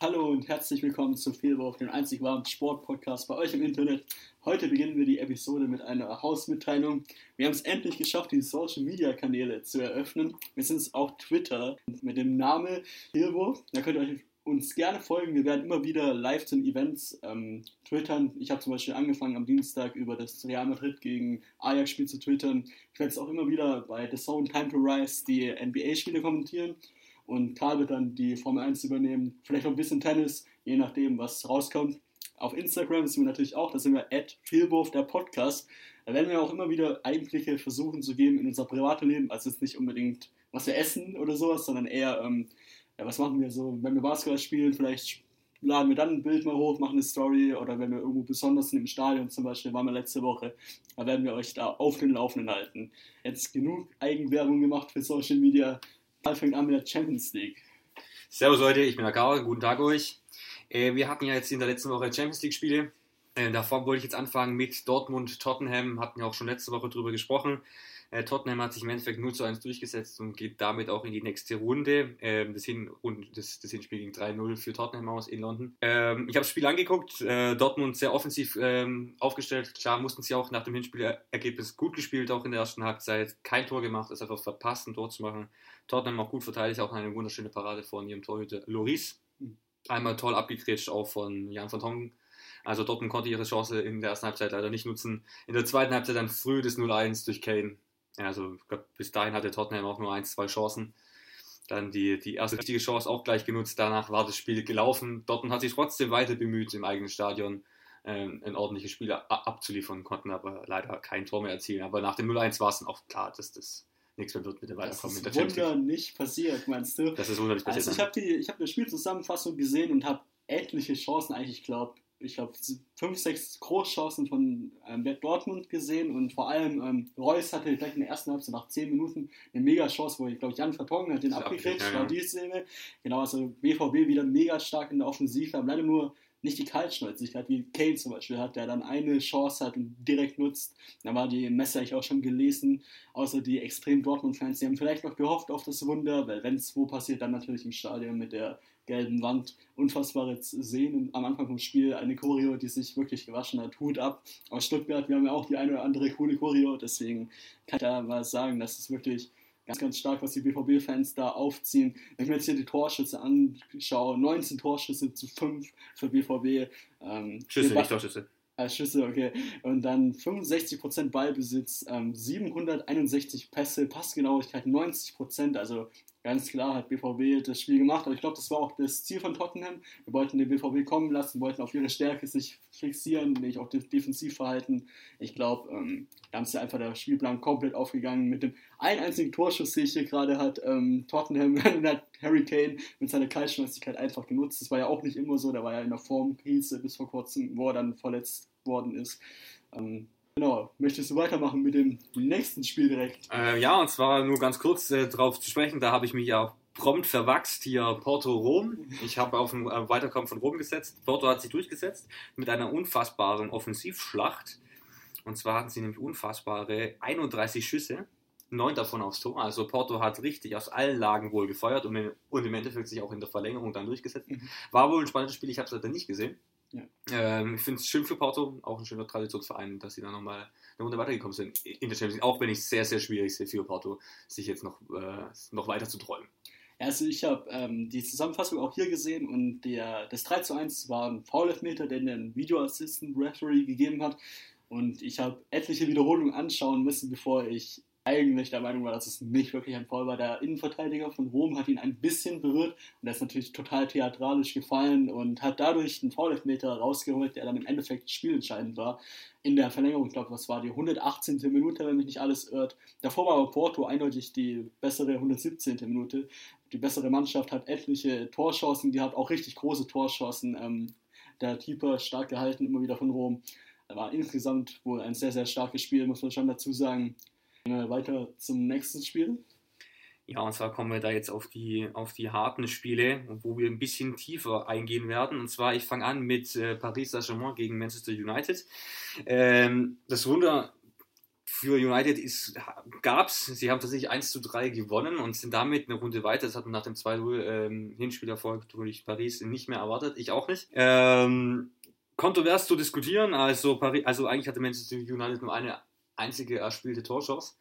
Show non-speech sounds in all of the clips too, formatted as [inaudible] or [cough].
Hallo und herzlich willkommen zu Fehlwurf, dem einzig wahren Sportpodcast bei euch im Internet. Heute beginnen wir die Episode mit einer Hausmitteilung. Wir haben es endlich geschafft, die Social Media Kanäle zu eröffnen. Wir sind auch Twitter mit dem Namen Fehlwurf. Da könnt ihr euch uns gerne folgen. Wir werden immer wieder live zu den Events ähm, twittern. Ich habe zum Beispiel angefangen am Dienstag über das Real Madrid gegen Ajax-Spiel zu twittern. Ich werde es auch immer wieder bei The Zone Time to Rise die NBA-Spiele kommentieren und Karl wird dann die Formel 1 übernehmen. Vielleicht noch ein bisschen Tennis, je nachdem, was rauskommt. Auf Instagram sind wir natürlich auch, da sind wir at Fehlwurf, der Podcast. Da werden wir auch immer wieder Einblicke versuchen zu geben in unser privates Leben. Also jetzt nicht unbedingt, was wir essen oder sowas, sondern eher, ähm, ja, was machen wir so, wenn wir Basketball spielen, vielleicht laden wir dann ein Bild mal hoch, machen eine Story oder wenn wir irgendwo besonders sind im Stadion zum Beispiel, waren wir letzte Woche, da werden wir euch da auf den Laufenden halten. Jetzt genug Eigenwerbung gemacht für Social Media. Fängt an mit der Champions League. Servus Leute, ich bin der Karl, guten Tag euch. Äh, wir hatten ja jetzt in der letzten Woche Champions League Spiele. Äh, davor wollte ich jetzt anfangen mit Dortmund, Tottenham, hatten ja auch schon letzte Woche drüber gesprochen. Äh, Tottenham hat sich im Endeffekt 0 zu 1 durchgesetzt und geht damit auch in die nächste Runde. Ähm, das, Hin das, das Hinspiel ging 3-0 für Tottenham aus in London. Ähm, ich habe das Spiel angeguckt. Äh, Dortmund sehr offensiv ähm, aufgestellt. Klar mussten sie auch nach dem Hinspielergebnis gut gespielt, auch in der ersten Halbzeit. Kein Tor gemacht, ist einfach verpasst, ein Tor zu machen. Tottenham auch gut verteidigt, auch eine wunderschöne Parade von ihrem Torhüter Loris. Einmal toll abgegrätscht, auch von Jan van Tongen. Also Dortmund konnte ihre Chance in der ersten Halbzeit leider nicht nutzen. In der zweiten Halbzeit dann früh das 0-1 durch Kane also ich glaube, bis dahin hatte Tottenham auch nur ein, zwei Chancen. Dann die, die erste richtige Chance auch gleich genutzt. Danach war das Spiel gelaufen. Dortmund hat sich trotzdem weiter bemüht, im eigenen Stadion ähm, ein ordentliches Spiel abzuliefern, konnten aber leider kein Tor mehr erzielen. Aber nach dem 0-1 war es dann auch klar, dass das nichts mehr wird mit dem Weiterkommen. Das ist Wunder nicht passiert, meinst du? Das ist wunderlich passiert. Also ich habe die, hab eine Spielzusammenfassung gesehen und habe etliche Chancen eigentlich, ich glaube, ich glaube, fünf, sechs Großchancen von ähm, Dortmund gesehen und vor allem ähm, Reus hatte gleich in der ersten Halbzeit nach zehn Minuten eine Mega-Chance, wo ich glaube, Jan Vertongen hat den abgekriegt, ja, ja. die Szene. Genau, also BVB wieder mega stark in der Offensive, haben leider nur nicht die Kaltschnäuzigkeit, wie Kane zum Beispiel hat, der dann eine Chance hat und direkt nutzt. Da war die Messe eigentlich auch schon gelesen, außer die extrem Dortmund-Fans, die haben vielleicht noch gehofft auf das Wunder, weil wenn es wo passiert, dann natürlich im Stadion mit der gelben Wand. Unfassbare Szenen am Anfang vom Spiel, eine Choreo, die sich wirklich gewaschen hat. Hut ab. Aus Stuttgart, wir haben ja auch die eine oder andere coole Choreo, deswegen kann ich da mal sagen, dass es wirklich ganz, ganz stark, was die BVB-Fans da aufziehen. Wenn ich mir jetzt hier die Torschüsse anschaue, 19 Torschüsse zu 5 für BVB. Ähm, Schüsse, nicht Torschüsse. Äh, Schüsse, okay. Und dann 65% Ballbesitz, ähm, 761 Pässe, Passgenauigkeit 90%, also ganz klar hat BVB das Spiel gemacht, aber ich glaube, das war auch das Ziel von Tottenham. Wir wollten den BVB kommen lassen, wollten auf ihre Stärke sich fixieren, nicht auf das Defensivverhalten. Ich glaube, ähm, da ist einfach der Spielplan komplett aufgegangen. Mit dem einen einzigen Torschuss, den ich hier gerade hat, ähm, Tottenham [laughs] hat Harry Kane mit seiner Kaltschnäuzigkeit einfach genutzt. Das war ja auch nicht immer so, der war ja in der Formkrise bis vor kurzem, wo er dann verletzt worden ist. Ähm, Genau, möchtest du weitermachen mit dem nächsten Spiel direkt? Äh, ja, und zwar nur ganz kurz äh, drauf zu sprechen, da habe ich mich ja prompt verwachst hier Porto-Rom. Ich habe auf ein äh, Weiterkommen von Rom gesetzt. Porto hat sich durchgesetzt mit einer unfassbaren Offensivschlacht. Und zwar hatten sie nämlich unfassbare 31 Schüsse, neun davon aufs Tor. Also Porto hat richtig aus allen Lagen wohl gefeuert und, und im Endeffekt sich auch in der Verlängerung dann durchgesetzt. Mhm. War wohl ein spannendes Spiel, ich habe es leider nicht gesehen. Ja. Ähm, ich finde es schön für Porto, auch ein schöner Traditionsverein, dass sie da nochmal eine Runde weitergekommen sind in der Champions League, auch wenn ich es sehr, sehr schwierig sehe für Porto, sich jetzt noch, äh, noch weiter zu träumen. Also ich habe ähm, die Zusammenfassung auch hier gesehen und der, das 3 zu 1 war ein Foul-Elfmeter, den der Video Assistant Referee gegeben hat. Und ich habe etliche Wiederholungen anschauen müssen, bevor ich eigentlich der Meinung war, dass es nicht wirklich ein Foul war. Der Innenverteidiger von Rom hat ihn ein bisschen berührt und er ist natürlich total theatralisch gefallen und hat dadurch einen Foul-Elfmeter rausgeholt, der dann im Endeffekt spielentscheidend war. In der Verlängerung, ich glaube, was war die 118. Minute, wenn mich nicht alles irrt. Davor war aber Porto eindeutig die bessere 117. Minute. Die bessere Mannschaft hat etliche Torchancen, die hat auch richtig große Torchancen. Ähm, der Keeper stark gehalten, immer wieder von Rom. War insgesamt wohl ein sehr, sehr starkes Spiel, muss man schon dazu sagen. Weiter zum nächsten Spiel. Ja, und zwar kommen wir da jetzt auf die, auf die harten Spiele, wo wir ein bisschen tiefer eingehen werden. Und zwar, ich fange an mit äh, Paris Saint-Germain gegen Manchester United. Ähm, das Wunder für United gab es, sie haben tatsächlich 1 zu 3 gewonnen und sind damit eine Runde weiter. Das hat man nach dem 2-0 ähm, Hinspielerfolg durch Paris nicht mehr erwartet. Ich auch nicht. Ähm, kontrovers zu diskutieren. Also, Paris, also eigentlich hatte Manchester United nur eine einzige erspielte Torchance.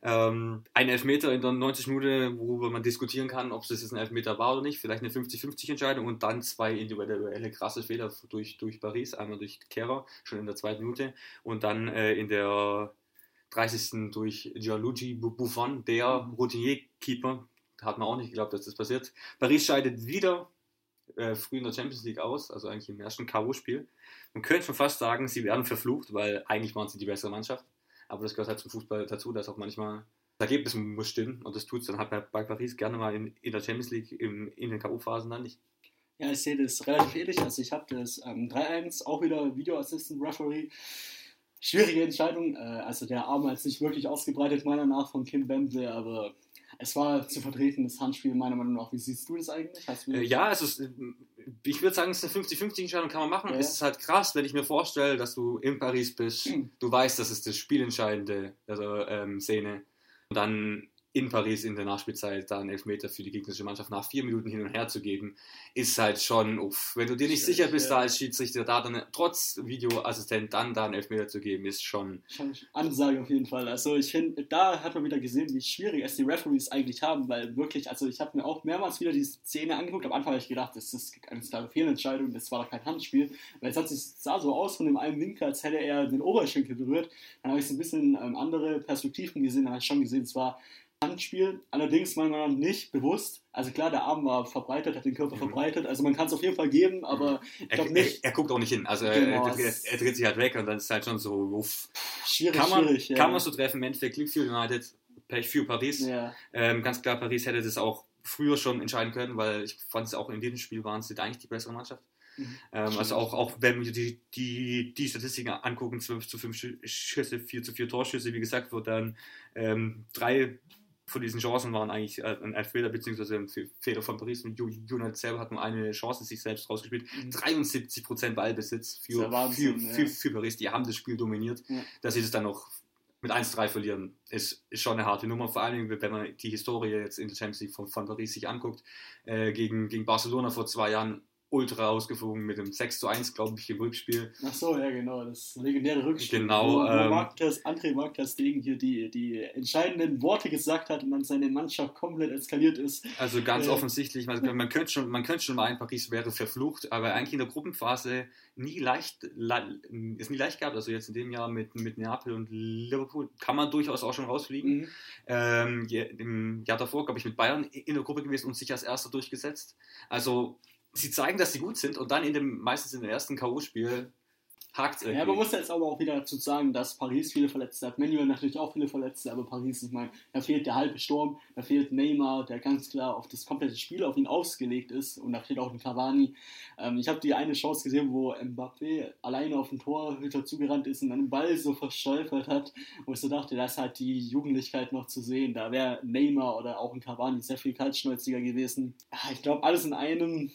Ähm, ein Elfmeter in der 90 Minuten, worüber man diskutieren kann, ob es jetzt ein Elfmeter war oder nicht. Vielleicht eine 50-50 Entscheidung und dann zwei individuelle krasse Fehler durch, durch Paris. Einmal durch Kehrer, schon in der zweiten Minute und dann äh, in der 30. durch Gianluigi Buffon, der mhm. Routinier-Keeper. Hat man auch nicht geglaubt, dass das passiert. Paris scheidet wieder äh, früh in der Champions League aus, also eigentlich im ersten K.O.-Spiel. Man könnte schon fast sagen, sie werden verflucht, weil eigentlich waren sie die bessere Mannschaft. Aber das gehört halt zum Fußball dazu, dass auch manchmal das Ergebnis muss stimmen und das tut es dann halt bei, Paris gerne mal in, in der Champions League im, in den K.O.-Phasen dann nicht. Ja, ich sehe das relativ ähnlich. Also ich habe das ähm, 3-1, auch wieder Video Assistant Referee. Schwierige Entscheidung. Äh, also der Arm hat sich wirklich ausgebreitet, meiner nach, von Kim Bemble, aber es war zu vertreten, das Handspiel, meiner Meinung nach. Wie siehst du das eigentlich? Äh, ja, es ist, ich würde sagen, es ist eine 50-50-Entscheidung, kann man machen. Ja. Es ist halt krass, wenn ich mir vorstelle, dass du in Paris bist, hm. du weißt, das ist das spielentscheidende also, ähm, Szene. Und dann in Paris in der Nachspielzeit da einen Elfmeter für die gegnerische Mannschaft nach vier Minuten hin und her zu geben, ist halt schon, uff, wenn du dir nicht sicher bist, da als Schiedsrichter da dann trotz Videoassistent dann da einen Elfmeter zu geben, ist schon. Schon Ansage auf jeden Fall. Also ich finde, da hat man wieder gesehen, wie schwierig es die Referees eigentlich haben, weil wirklich, also ich habe mir auch mehrmals wieder die Szene angeguckt. Am Anfang habe ich gedacht, das ist eine klare Fehlentscheidung, das war doch kein Handspiel, weil es hat sich sah so aus von dem einen Winkel, als hätte er den Oberschenkel berührt. Dann habe ich so ein bisschen ähm, andere Perspektiven gesehen, dann habe ich schon gesehen, es war Handspiel, allerdings meiner Meinung nach nicht bewusst. Also klar, der Arm war verbreitet, hat den Körper mhm. verbreitet, also man kann es auf jeden Fall geben, aber mhm. ich glaube nicht. Er, er, guckt auch nicht hin, also genau, er, er, er, dreht sich halt weg und dann ist es halt schon so, uff. Schwierig, kann man, schwierig. Ja. Kann man so treffen, im Endeffekt Glück für United, Pech für Paris. Ja. Ähm, ganz klar, Paris hätte das auch früher schon entscheiden können, weil ich fand es auch in diesem Spiel waren sie eigentlich die bessere Mannschaft. Mhm. Ähm, also auch, auch wenn wir die, die, die Statistiken angucken, 12 zu 5 Schüsse, 4 zu 4 Torschüsse, wie gesagt, wird dann ähm, drei von diesen Chancen waren eigentlich äh, ein Fehler, beziehungsweise ein Fehler von Paris und United selber hat nur eine Chance sich selbst rausgespielt. Mhm. 73% Ballbesitz für, Wahnsinn, für, für, ja. für, Paris, die haben das Spiel dominiert. Ja. Dass sie das dann noch mit 1-3 verlieren, ist, ist schon eine harte Nummer. Vor allem, wenn man die Historie jetzt in der Champions League von, von Paris sich anguckt. Äh, gegen, gegen Barcelona vor zwei Jahren ultra rausgeflogen mit dem 6 zu 1, glaube ich, im Rückspiel. Ach so, ja, genau, das legendäre Rückspiel. Genau. Wo, wo ähm, Markters, André Markters Degen hier die, die entscheidenden Worte gesagt hat und dann seine Mannschaft komplett eskaliert ist. Also ganz äh, offensichtlich, man, man, könnte schon, man könnte schon meinen, Paris wäre verflucht, aber eigentlich in der Gruppenphase nie leicht, ist nie leicht gehabt. Also jetzt in dem Jahr mit, mit Neapel und Liverpool kann man durchaus auch schon rausfliegen. Mhm. Ähm, Im Jahr davor, glaube ich, mit Bayern in der Gruppe gewesen und sich als Erster durchgesetzt. Also sie zeigen, dass sie gut sind und dann in dem, meistens in dem ersten K.O.-Spiel hakt Ja, man muss jetzt aber auch wieder dazu sagen, dass Paris viele Verletzte hat. Manuel natürlich auch viele Verletzte, aber Paris, ich meine, da fehlt der halbe Sturm, da fehlt Neymar, der ganz klar auf das komplette Spiel auf ihn ausgelegt ist und da fehlt auch ein Cavani. Ähm, ich habe die eine Chance gesehen, wo Mbappé alleine auf den Torhüter zugerannt ist und einen Ball so verstolpert hat, wo ich so dachte, da ist halt die Jugendlichkeit noch zu sehen. Da wäre Neymar oder auch ein Cavani sehr viel kaltschnäuziger gewesen. Ich glaube, alles in einem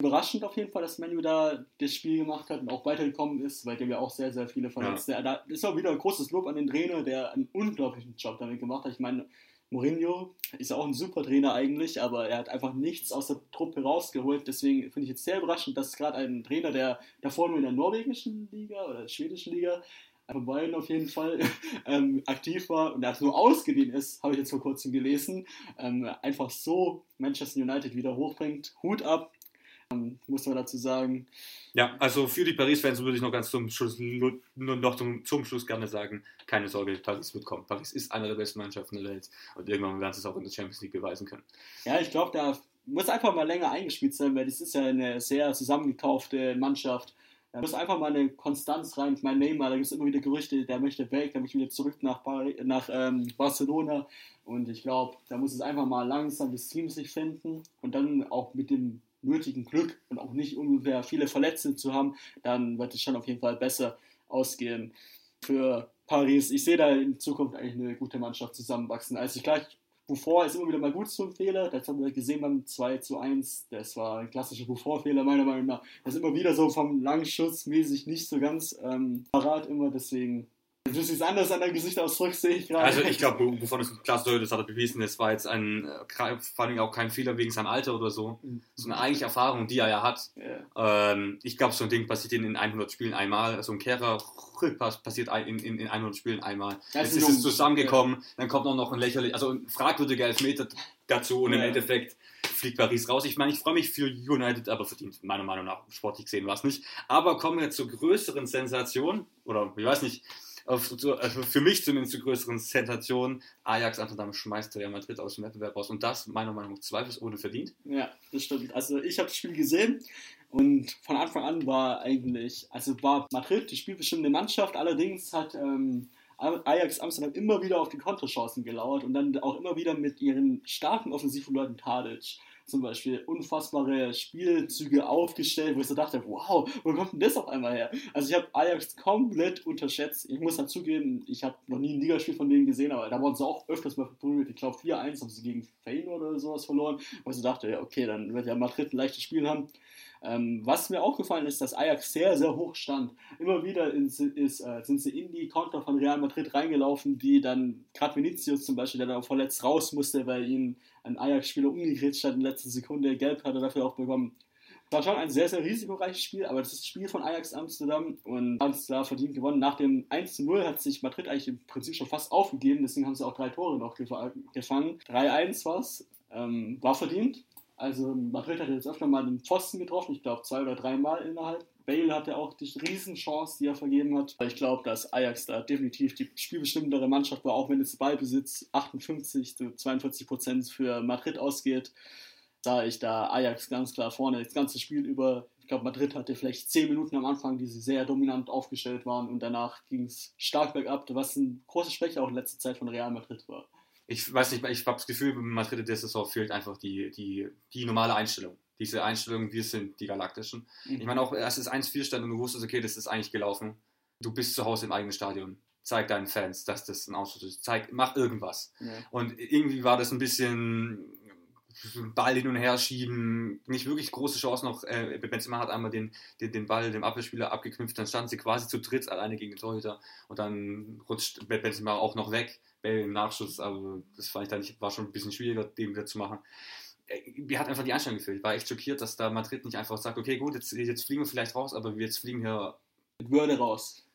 überraschend auf jeden Fall, dass Manu da das Spiel gemacht hat und auch weitergekommen ist, weil dem ja auch sehr, sehr viele Verletzte. Ja. Da ist auch wieder ein großes Lob an den Trainer, der einen unglaublichen Job damit gemacht hat. Ich meine, Mourinho ist auch ein super Trainer eigentlich, aber er hat einfach nichts aus der Truppe rausgeholt. Deswegen finde ich jetzt sehr überraschend, dass gerade ein Trainer, der davor nur in der norwegischen Liga oder der schwedischen Liga, von Bayern auf jeden Fall, [laughs] ähm, aktiv war und der nur ausgeliehen ist, habe ich jetzt vor kurzem gelesen, ähm, einfach so Manchester United wieder hochbringt. Hut ab, muss man dazu sagen. Ja, also für die Paris-Fans würde ich noch ganz zum Schluss, nur noch zum, zum, Schluss gerne sagen, keine Sorge, Paris wird kommen. Paris ist einer der besten Mannschaften der Welt und irgendwann werden sie es auch in der Champions League beweisen können. Ja, ich glaube, da muss einfach mal länger eingespielt sein, weil das ist ja eine sehr zusammengekaufte Mannschaft. Da muss einfach mal eine Konstanz rein. Ich meine, Neymar, da gibt es immer wieder Gerüchte, der möchte weg, der möchte wieder zurück nach, Paris, nach ähm, Barcelona. Und ich glaube, da muss es einfach mal langsam das Team sich finden und dann auch mit dem nötigen Glück und auch nicht ungefähr viele Verletzte zu haben, dann wird es schon auf jeden Fall besser ausgehen für Paris. Ich sehe da in Zukunft eigentlich eine gute Mannschaft zusammenwachsen. Also ich gleich Buffon ist immer wieder mal gut zum Fehler. Das haben wir gesehen beim 2 zu 1. Das war ein klassischer Buffon-Fehler, meiner Meinung nach. Das ist immer wieder so vom Langschuss mäßig nicht so ganz ähm, parat immer. Deswegen Du siehst anders an deinem Gesichtsausdruck, sehe ich gerade. Also ich glaube, wovon es klar sollte, das hat er bewiesen, es war jetzt ein, äh, vor allem auch kein Fehler wegen seinem Alter oder so, Mhm. sondern eigentlich Erfahrung, die er ja hat. Ja. Ähm, ich glaube, so ein Ding passiert in 100 Spielen einmal, so ein Kehrer passiert in, in, in 100 Spielen einmal. Ja, Jetzt ist ist es zusammengekommen, dann kommt auch noch ein lächerlich, also ein fragwürdiger Elfmeter dazu und im Ja. Endeffekt fliegt Paris raus. Ich meine, ich freue mich für United, aber verdient meiner Meinung nach sportlich gesehen war es nicht. Aber kommen wir zur größeren Sensation, oder ich weiß nicht, auf, zu, also für mich zumindest zur größeren Sensation. Ajax Amsterdam schmeißt Real Madrid aus dem Wettbewerb raus und das meiner Meinung nach zweifelsohne verdient. Ja, das stimmt. Also ich habe das Spiel gesehen und von Anfang an war eigentlich, also war Madrid die spielbestimmende Mannschaft, allerdings hat ähm, Ajax Amsterdam immer wieder auf die Konterchancen gelauert und dann auch immer wieder mit ihren starken Offensivleuten Tadic zum Beispiel unfassbare Spielzüge aufgestellt, wo ich so dachte, wow, wo kommt denn das auf einmal her? Also ich habe Ajax komplett unterschätzt. Ich muss dazugeben, ich habe noch nie ein Ligaspiel von denen gesehen, aber da wurden sie auch öfters mal verprügelt. Ich glaube 4-1 haben sie gegen Feyenoord oder sowas verloren, wo ich so dachte, ja, okay, dann wird ja Madrid ein leichtes Spiel haben. Ähm, was mir aufgefallen ist, dass Ajax sehr, sehr hoch stand. Immer wieder ist, ist, äh, sind sie in die Konter von Real Madrid reingelaufen, die dann, gerade Vinicius zum Beispiel, der dann auch verletzt raus musste, weil ihn ein Ajax-Spieler umgegrätscht hat in der letzten Sekunde, gelb hat er dafür auch bekommen. War schon ein sehr, sehr risikoreiches Spiel, aber das ist das Spiel von Ajax Amsterdam und haben es da verdient gewonnen. Nach dem 1-0 hat sich Madrid eigentlich im Prinzip schon fast aufgegeben, deswegen haben sie auch drei Tore noch gefa- gefangen. 3-1 war es, ähm, war verdient. Also Madrid hat jetzt öfter mal den Pfosten getroffen, ich glaube zwei oder dreimal innerhalb. Bale hatte auch die Riesenchance, die er vergeben hat. Ich glaube, dass Ajax da definitiv die spielbestimmendere Mannschaft war, auch wenn jetzt Ballbesitz 58 zu 42 Prozent für Madrid ausgeht sah ich da Ajax ganz klar vorne. Das ganze Spiel über, ich glaube, Madrid hatte vielleicht 10 Minuten am Anfang, die sie sehr dominant aufgestellt waren und danach ging es stark bergab, was ein großes Schwäche auch in letzter Zeit von Real Madrid war. Ich weiß nicht, ich habe das Gefühl, bei Madrid der Saison fehlt einfach die, die, die normale Einstellung. Diese Einstellung, wir sind die Galaktischen. Ich meine auch, es ist 1-4 stand und du wusstest, okay, das ist eigentlich gelaufen. Du bist zu Hause im eigenen Stadion. Zeig deinen Fans, dass das ein Ausschluss ist. Zeig, mach irgendwas. Ja. Und irgendwie war das ein bisschen Ball hin und her schieben, nicht wirklich große Chance noch. Äh, Benzema hat einmal den, den, den Ball dem Abwehrspieler abgeknüpft, dann standen sie quasi zu dritt alleine gegen den Torhüter und dann rutscht Benzema auch noch weg. Im Nachschuss, aber das fand ich dann war schon ein bisschen schwieriger, den wieder zu machen. Äh, Mir hat einfach die Einstellung gefehlt. Ich war echt schockiert, dass da Madrid nicht einfach sagt, okay, gut, jetzt, jetzt fliegen wir vielleicht raus, aber jetzt fliegen hier Mit Würde raus.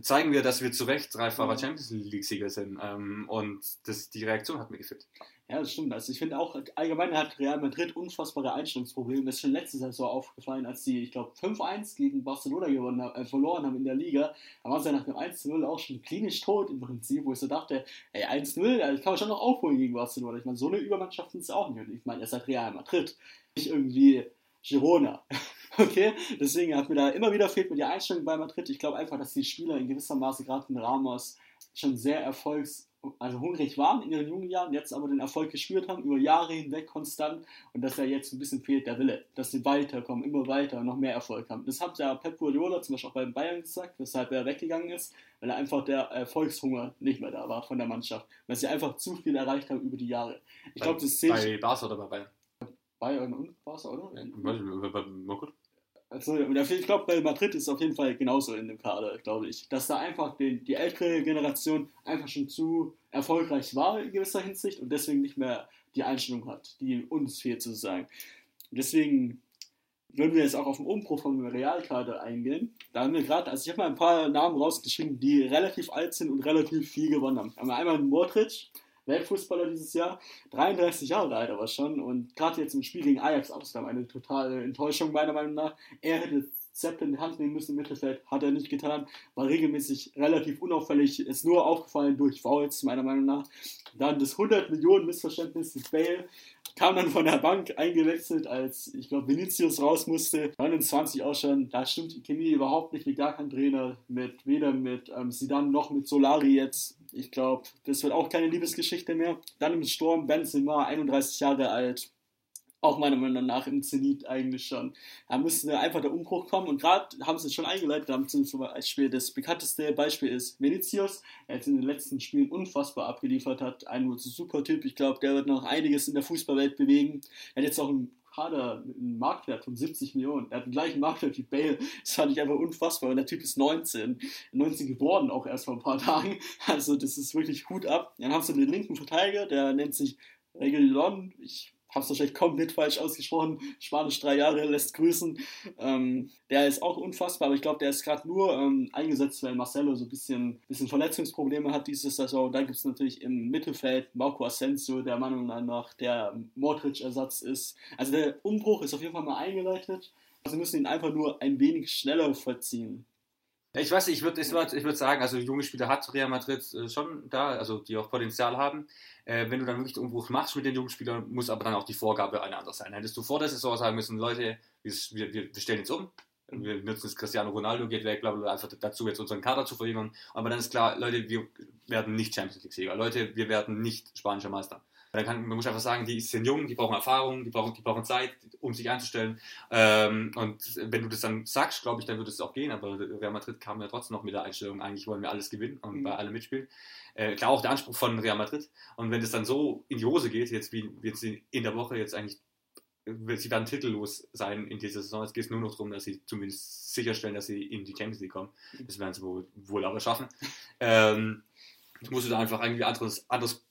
Zeigen wir, dass wir zu Recht dreifacher Champions League-Sieger sind. Ähm, und das, die Reaktion hat mir gefehlt. Ja, das stimmt. Also ich finde auch, allgemein hat Real Madrid unfassbare Einstellungsprobleme. Das ist schon letzte Saison aufgefallen, als sie, ich glaube, 5-1 gegen Barcelona gewonnen, haben- äh, verloren haben in der Liga. Da waren sie ja nach dem 1-0 auch schon klinisch tot im Prinzip, wo ich so dachte, ey, 1-0, das kann man schon noch aufholen gegen Barcelona. Ich meine, so eine Übermannschaft sind es auch nicht. Und ich meine, ihr seid Real Madrid, nicht irgendwie Girona. [laughs] Okay, deswegen hat mir da immer wieder fehlt mir die Einstellung bei Madrid. Ich glaube einfach, dass die Spieler in gewisser Maße, gerade in Ramos, schon sehr erfolgs, also hungrig waren in ihren jungen Jahren, jetzt aber den Erfolg gespürt haben, über Jahre hinweg konstant und dass da jetzt ein bisschen fehlt der Wille, dass sie weiterkommen, immer weiter und noch mehr Erfolg haben. Das hat ja Pep Guardiola zum Beispiel auch bei Bayern gesagt, weshalb er weggegangen ist, weil er einfach der Erfolgshunger nicht mehr da war von der Mannschaft, weil sie einfach zu viel erreicht haben über die Jahre. Ich glaube, das zählt Bei Barca oder bei Bayern? Bayern und Barca, oder? Weiß ich mal gut. Also, ich glaube, bei Madrid ist es auf jeden Fall genauso in dem Kader, glaube ich. Dass da einfach die, die ältere Generation einfach schon zu erfolgreich war in gewisser Hinsicht und deswegen nicht mehr die Einstellung hat, die uns fehlt sozusagen. Und deswegen würden wir jetzt auch auf den Umbruch vom Realkader eingehen. Da haben wir gerade, also ich habe mal ein paar Namen rausgeschrieben, die relativ alt sind und relativ viel gewonnen haben. Haben wir einmal Modric, Weltfußballer dieses Jahr, 33 Jahre alt aber schon und gerade jetzt im Spiel gegen Ajax Amsterdam eine totale Enttäuschung meiner Meinung nach. Er hätte Zepter in die Hand nehmen müssen im Mittelfeld, hat er nicht getan, war regelmäßig relativ unauffällig, ist nur aufgefallen durch Fouls, meiner Meinung nach. Dann das 100 Millionen Missverständnis mit Bale, kam dann von der Bank eingewechselt, als ich glaube Vinicius raus musste, 29 auch schon, da stimmt die Chemie überhaupt nicht mit gar keinem Trainer, mit weder mit ähm, Zidane noch mit Solari jetzt. Ich glaube, das wird auch keine Liebesgeschichte mehr. Dann im Sturm Benzema, 31 Jahre alt, auch meiner Meinung nach im Zenit eigentlich schon. Da müsste einfach der Umbruch kommen und gerade haben sie es schon eingeleitet, haben sie zum Beispiel das bekannteste Beispiel ist Vinicius, der jetzt in den letzten Spielen unfassbar abgeliefert hat, ein super Typ, ich glaube, der wird noch einiges in der Fußballwelt bewegen. Er hat jetzt auch ein Kader mit einem Marktwert von 70 Millionen. Er hat den gleichen Marktwert wie Bale. Das fand ich einfach unfassbar. Und der Typ ist 19. 19 geworden, auch erst vor ein paar Tagen. Also, das ist wirklich Hut ab. Dann hast du den linken Verteidiger, der nennt sich Regelon. Ich habe es wahrscheinlich komplett falsch ausgesprochen, Spanisch drei Jahre lässt grüßen. Ähm, der ist auch unfassbar, aber ich glaube, der ist gerade nur ähm, eingesetzt, weil Marcelo so ein bisschen, bisschen Verletzungsprobleme hat diese Saison. Da gibt es natürlich im Mittelfeld Marco Asensio, der Meinung nach der Modric-Ersatz ist. Also der Umbruch ist auf jeden Fall mal eingeleitet. Also müssen ihn einfach nur ein wenig schneller vollziehen. Ich weiß ich würde ich würd sagen, also junge Spieler hat Real Madrid äh, schon da, also die auch Potenzial haben. Äh, wenn du dann wirklich den Umbruch machst mit den jungen Spielern, muss aber dann auch die Vorgabe eine andere sein. Hättest du vor der Saison sagen müssen, Leute, wir, wir, wir stellen jetzt um, wir nutzen es, Cristiano Ronaldo geht weg, bla bla, einfach dazu jetzt unseren Kader zu verringern. Aber dann ist klar, Leute, wir werden nicht Champions League-Sieger. Leute, wir werden nicht spanischer Meister. Dann kann, man muss einfach sagen, die sind jung, die brauchen Erfahrung, die brauchen, die brauchen Zeit, um sich einzustellen. Ähm, und wenn du das dann sagst, glaube ich, dann würde es auch gehen. Aber Real Madrid kam ja trotzdem noch mit der Einstellung, eigentlich wollen wir alles gewinnen und mhm. bei allem mitspielen. Äh, klar auch der Anspruch von Real Madrid. Und wenn das dann so in die Hose geht, jetzt wie jetzt in der Woche jetzt eigentlich wird sie dann titellos sein in dieser Saison. Es geht nur noch darum, dass sie zumindest sicherstellen, dass sie in die Champions League kommen. Das werden sie wohl, wohl aber schaffen. Ähm, musst du da einfach irgendwie anderes, anderes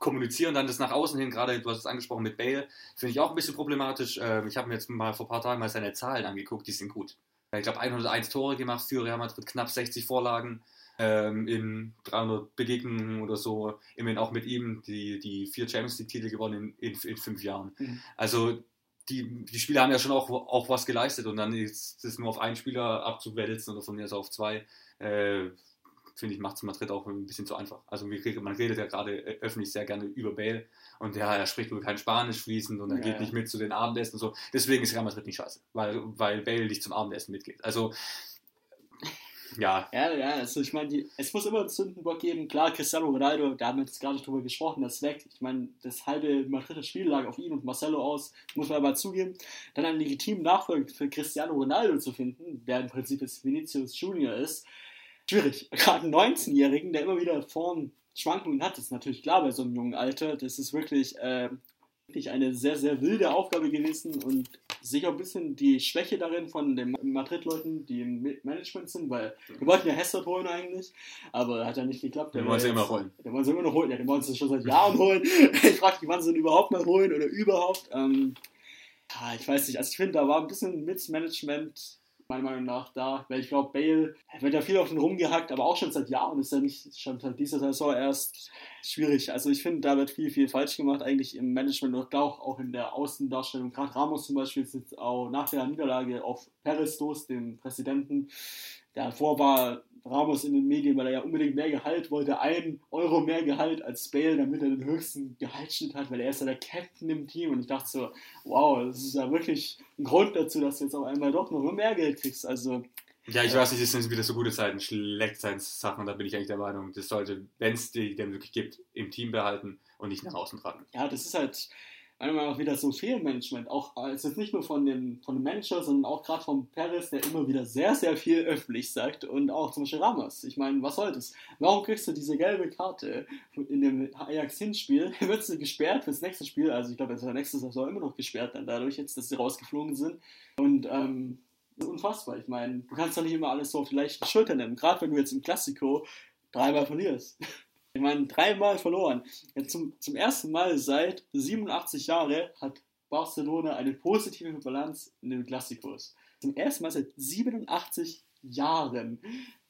kommunizieren, dann das nach außen hin, gerade du hast es angesprochen mit Bale, finde ich auch ein bisschen problematisch. Ähm, ich habe mir jetzt mal vor ein paar Tagen mal seine Zahlen angeguckt, die sind gut. Ich glaube 101 Tore gemacht für Real Madrid, knapp 60 Vorlagen ähm, in 300 Begegnungen oder so. Immerhin auch mit ihm die, die vier Champions League-Titel gewonnen in, in, in, fünf Jahren. Mhm. Also die, die Spieler haben ja schon auch, auch was geleistet und dann ist es nur auf einen Spieler abzuwälzen oder von mir aus auf zwei. Äh, finde ich, macht es Madrid auch ein bisschen zu einfach. Also man redet ja gerade öffentlich sehr gerne über Bale und ja, er spricht wohl kein Spanisch fließend und er ja, geht nicht mit zu den Abendessen und so. Deswegen ist Real Madrid nicht scheiße, weil, weil Bale nicht zum Abendessen mitgeht. Also ja. Ja, ja, also ich meine, es muss immer einen Sündenbock geben. Klar, Cristiano Ronaldo, da haben wir jetzt nicht drüber gesprochen, das weg. Ich meine, das halbe Madrider Spiel lag auf ihn und Marcelo aus, muss man aber zugeben. Dann einen legitimen Nachfolger für Cristiano Ronaldo zu finden, der im Prinzip jetzt Vinicius Junior ist, schwierig. [laughs] Gerade einen 19-Jährigen, der immer wieder Formschwankungen hat, ist natürlich klar bei so einem jungen Alter. Das ist wirklich, äh, wirklich eine sehr, sehr wilde Aufgabe gewesen und sicher ein bisschen die Schwäche darin von den Madrid-Leuten, die im Management sind, weil wir wollten ja Hester holen eigentlich, aber hat ja nicht geklappt. Den wollen sie immer holen. Den wollen sie immer noch holen, ja, den wollen sie schon seit Jahren holen. [laughs] ich frage mich, wann sie ihn überhaupt mal holen oder überhaupt. Ähm, ich weiß nicht, also ich finde, da war ein bisschen Missmanagement meiner Meinung nach da, weil ich glaube, Bale wird ja viel auf den rumgehackt, aber auch schon seit Jahren ist er nicht schon seit dieser Saison erst schwierig. Also ich finde, da wird viel, viel falsch gemacht, eigentlich im Management und auch, auch in der Außendarstellung. Gerade Ramos zum Beispiel sitzt auch nach der Niederlage auf Perestos, dem Präsidenten. Davor war Ramos in den Medien, weil er ja unbedingt mehr Gehalt wollte, ein Euro mehr Gehalt als Bale, damit er den höchsten Gehaltsschnitt hat, weil er ist ja der Captain im Team und ich dachte so, wow, das ist ja wirklich ein Grund dazu, dass du jetzt auf einmal doch noch mehr Geld kriegst. Also ja, ich weiß nicht, das sind wieder so gute Zeiten, schlechte Sachen, da bin ich eigentlich der Meinung, das sollte, wenn es die denn wirklich gibt, im Team behalten und nicht nach außen tragen. Ja, das ist halt, meiner Meinung nach wieder so Fehlmanagement. Auch jetzt nicht nur von dem, von dem Manager, sondern auch gerade von Perez, der immer wieder sehr, sehr viel öffentlich sagt. Und auch zum Beispiel Ramos. Ich meine, was soll das? Warum kriegst du diese gelbe Karte in dem Ajax-Hinspiel? [laughs] Wird sie gesperrt fürs nächste Spiel? Also ich glaube, der nächste Saison immer noch gesperrt dann dadurch jetzt, dass sie rausgeflogen sind. Und ähm, das unfassbar. Ich meine, du kannst doch nicht immer alles so auf die leichten Schultern nehmen. Gerade wenn du jetzt im Klassiko dreimal verlierst. [laughs] Ich meine, dreimal verloren. Jetzt zum, zum ersten Mal seit 87 Jahren hat Barcelona eine positive Balance in den Klassikos. Zum ersten Mal seit 87 Jahren.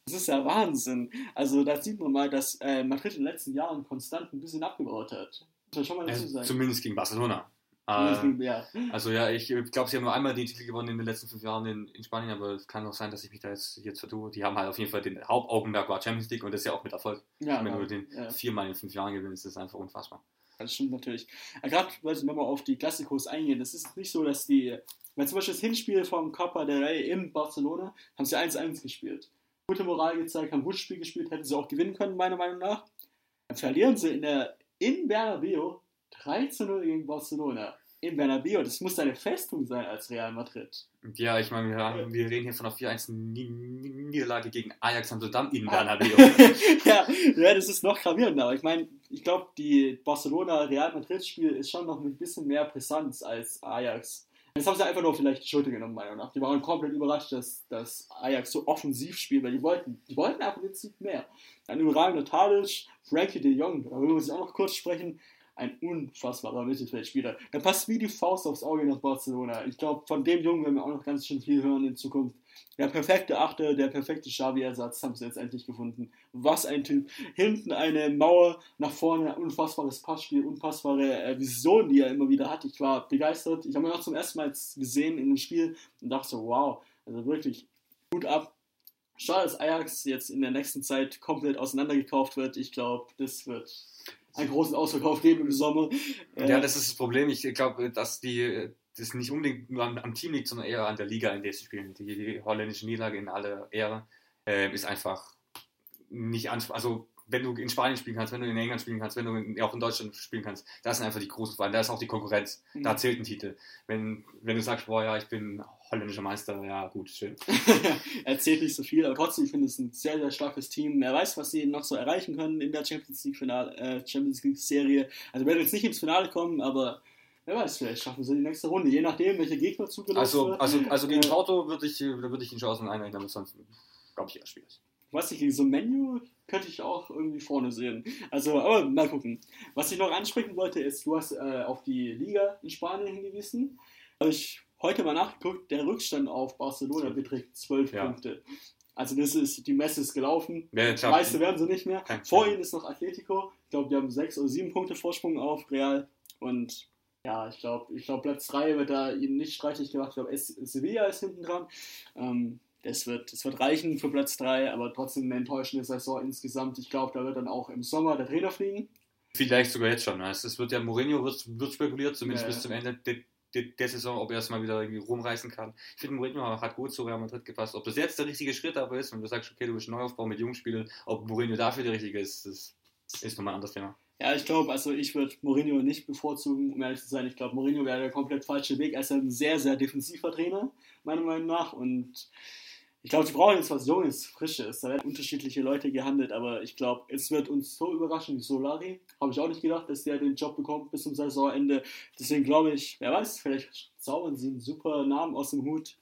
Das ist ja Wahnsinn. Also da sieht man mal, dass äh, Madrid in den letzten Jahren konstant ein bisschen abgebaut hat. Muss schon mal dazu sagen. Zumindest gegen Barcelona. Äh, [laughs] ja. Also ja, ich glaube, sie haben nur einmal den Titel gewonnen in den letzten fünf Jahren in, in Spanien, aber es kann auch sein, dass ich mich da jetzt, jetzt vertue. Die haben halt auf jeden Fall den Hauptaugenmerk war Champions League und das ist ja auch mit Erfolg. Ja, Wenn ja, du den ja. viermal in fünf Jahren gewinnst, ist das einfach unfassbar. Das stimmt natürlich. Gerade, weil sie nochmal auf die Klassikos eingehen, das ist nicht so, dass die, weil zum Beispiel das Hinspiel vom Copa del Rey in Barcelona, haben sie 1-1 gespielt. Gute Moral gezeigt, haben ein gutes Spiel gespielt, hätten sie auch gewinnen können, meiner Meinung nach. Dann verlieren sie in der in Bernabeu 3 0 gegen Barcelona. Im Bernabeu. Das muss eine Festung sein als Real Madrid. Ja, ich meine, wir, wir reden hier von einer 4-1-Niederlage gegen Ajax Amsterdam in Ah. Bernabeu. [laughs] ja, ja, das ist noch gravierender. Aber ich meine, ich glaube, die Barcelona-Real Madrid-Spiel ist schon noch mit ein bisschen mehr Brisanz als Ajax. Jetzt haben sie einfach nur vielleicht die Schulter genommen, meiner Meinung nach. Die waren komplett überrascht, dass, dass Ajax so offensiv spielt, weil die wollten, die wollten einfach jetzt nicht mehr. Ein überragender Tadic, Frankie de Jong, darüber muss ich auch noch kurz sprechen. Ein unfassbarer Mittelfeldspieler. Der passt wie die Faust aufs Auge nach Barcelona. Ich glaube, von dem Jungen werden wir auch noch ganz schön viel hören in Zukunft. Der perfekte Achte, der perfekte Xavi-Ersatz haben sie jetzt endlich gefunden. Was ein Typ. Hinten eine Mauer, nach vorne ein unfassbares Passspiel, unfassbare äh, Vision, die er immer wieder hat. Ich war begeistert. Ich habe ihn auch zum ersten Mal gesehen in dem Spiel und dachte wow, also wirklich gut ab. Schade, dass Ajax jetzt in der nächsten Zeit komplett auseinandergekauft wird. Ich glaube, das wird einen großen Ausverkauf geben im Sommer. Äh, Ja, das ist das Problem. Ich glaube, dass die das nicht unbedingt nur am, am Team liegt, sondern eher an der Liga, in der sie spielen. Die, die holländische Niederlage in aller Ehre äh, ist einfach nicht ansprechend. Also, wenn du in Spanien spielen kannst, wenn du in England spielen kannst, wenn du in, auch in Deutschland spielen kannst, das sind einfach die großen Fragen. Da ist auch die Konkurrenz. Mhm. Da zählt ein Titel. Wenn, wenn du sagst, boah, ja, ich bin holländischer Meister, ja, gut, schön. [laughs] erzählt nicht so viel, aber trotzdem, ich finde es ein sehr, sehr starkes Team. Wer weiß, was sie noch so erreichen können in der Champions League, Finale, äh, Champions League Serie. Also werden jetzt nicht ins Finale kommen, aber wer weiß, vielleicht schaffen sie die nächste Runde, je nachdem, welche Gegner zugelassen Also, wird. also, also gegen Äh, Porto würde ich, da würde ich die Chancen einrechnen, aber sonst glaube ich eher schwierig. Weiß nicht, gegen so ein Menu könnte ich auch irgendwie vorne sehen. Also, aber mal gucken. Was ich noch ansprechen wollte, ist, du hast äh, auf die Liga in Spanien hingewiesen. Habe ich heute mal nachgeguckt, der Rückstand auf Barcelona beträgt 12 Ja. Punkte. Also das ist, die Messe ist gelaufen. Schafft- Meiste werden sie nicht mehr. Vor ihnen ist noch Atletico. Ich glaube, die haben sechs oder sieben Punkte Vorsprung auf Real. Und ja, ich glaube, ich glaub, Platz 3 wird da ihnen nicht streitig gemacht. Ich glaube, Sevilla ist hinten dran. Ähm, das, wird, das wird reichen für Platz 3, aber trotzdem eine enttäuschende Saison insgesamt. Ich glaube, da wird dann auch im Sommer der Trainer fliegen. Vielleicht sogar jetzt schon. ne? Es es wird ja, Mourinho wird, wird spekuliert, zumindest Ja, bis zum Ende der, der, der Saison, ob er es mal wieder irgendwie rumreißen kann. Ich finde, Mourinho hat gut zu Real Madrid gepasst. Ob das jetzt der richtige Schritt aber ist und du sagst, okay, du bist Neuaufbau mit Jungspielern, ob Mourinho dafür der richtige ist, das ist nochmal ein anderes Thema. Ja, ich glaube, also ich würde Mourinho nicht bevorzugen, um ehrlich zu sein. Ich glaube, Mourinho wäre der komplett falsche Weg. Er ist ein sehr, sehr defensiver Trainer, meiner Meinung nach. Und ich glaube, sie brauchen jetzt was Junges, Frisches. Da werden unterschiedliche Leute gehandelt, aber ich glaube, es wird uns so überraschen wie Solari. Habe ich auch nicht gedacht, dass der den Job bekommt bis zum Saisonende. Deswegen glaube ich, wer weiß, vielleicht zaubern sie einen super Namen aus dem Hut.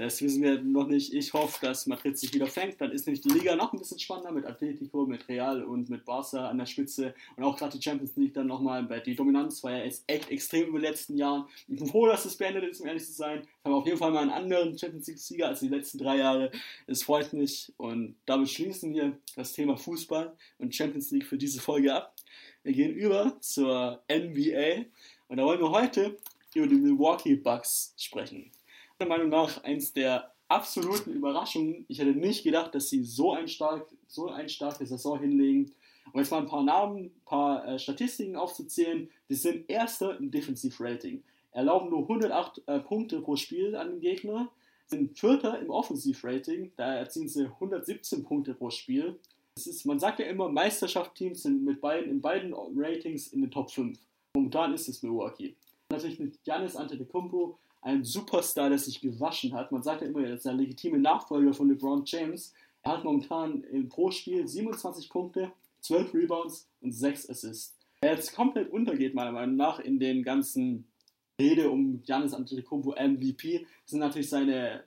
Das wissen wir noch nicht. Ich hoffe, dass Madrid sich wieder fängt. Dann ist nämlich die Liga noch ein bisschen spannender mit Atletico, mit Real und mit Barca an der Spitze. Und auch gerade die Champions League dann nochmal. Die Dominanz war ja jetzt echt extrem über die letzten Jahren. Ich bin froh, dass es beendet ist, um ehrlich zu sein. Wir haben auf jeden Fall mal einen anderen Champions League-Sieger als die letzten drei Jahre. Es freut mich. Und damit schließen wir das Thema Fußball und Champions League für diese Folge ab. Wir gehen über zur NBA. Und da wollen wir heute über die Milwaukee Bucks sprechen meiner Meinung nach eins der absoluten Überraschungen. Ich hätte nicht gedacht, dass sie so ein, stark, so ein starke Saison hinlegen. Um jetzt mal ein paar Namen, ein paar äh, Statistiken aufzuzählen. Die sind Erster im Defensiv-Rating. Erlauben nur 108 äh, Punkte pro Spiel an den Gegner. Sind Vierter im Offensiv-Rating. Da erzielen sie 117 Punkte pro Spiel. Ist, man sagt ja immer, Meisterschaftsteams sind mit beiden, in beiden Ratings in den Top 5. Momentan ist es Milwaukee. Natürlich mit Giannis Antetokounmpo ein Superstar, der sich gewaschen hat. Man sagt ja immer, er ist der legitime Nachfolger von LeBron James. Er hat momentan im pro Spiel 27 Punkte, 12 Rebounds und 6 Assists. Er jetzt komplett untergeht, meiner Meinung nach, in den ganzen Rede um Giannis Antetokounmpo MVP, sind natürlich seine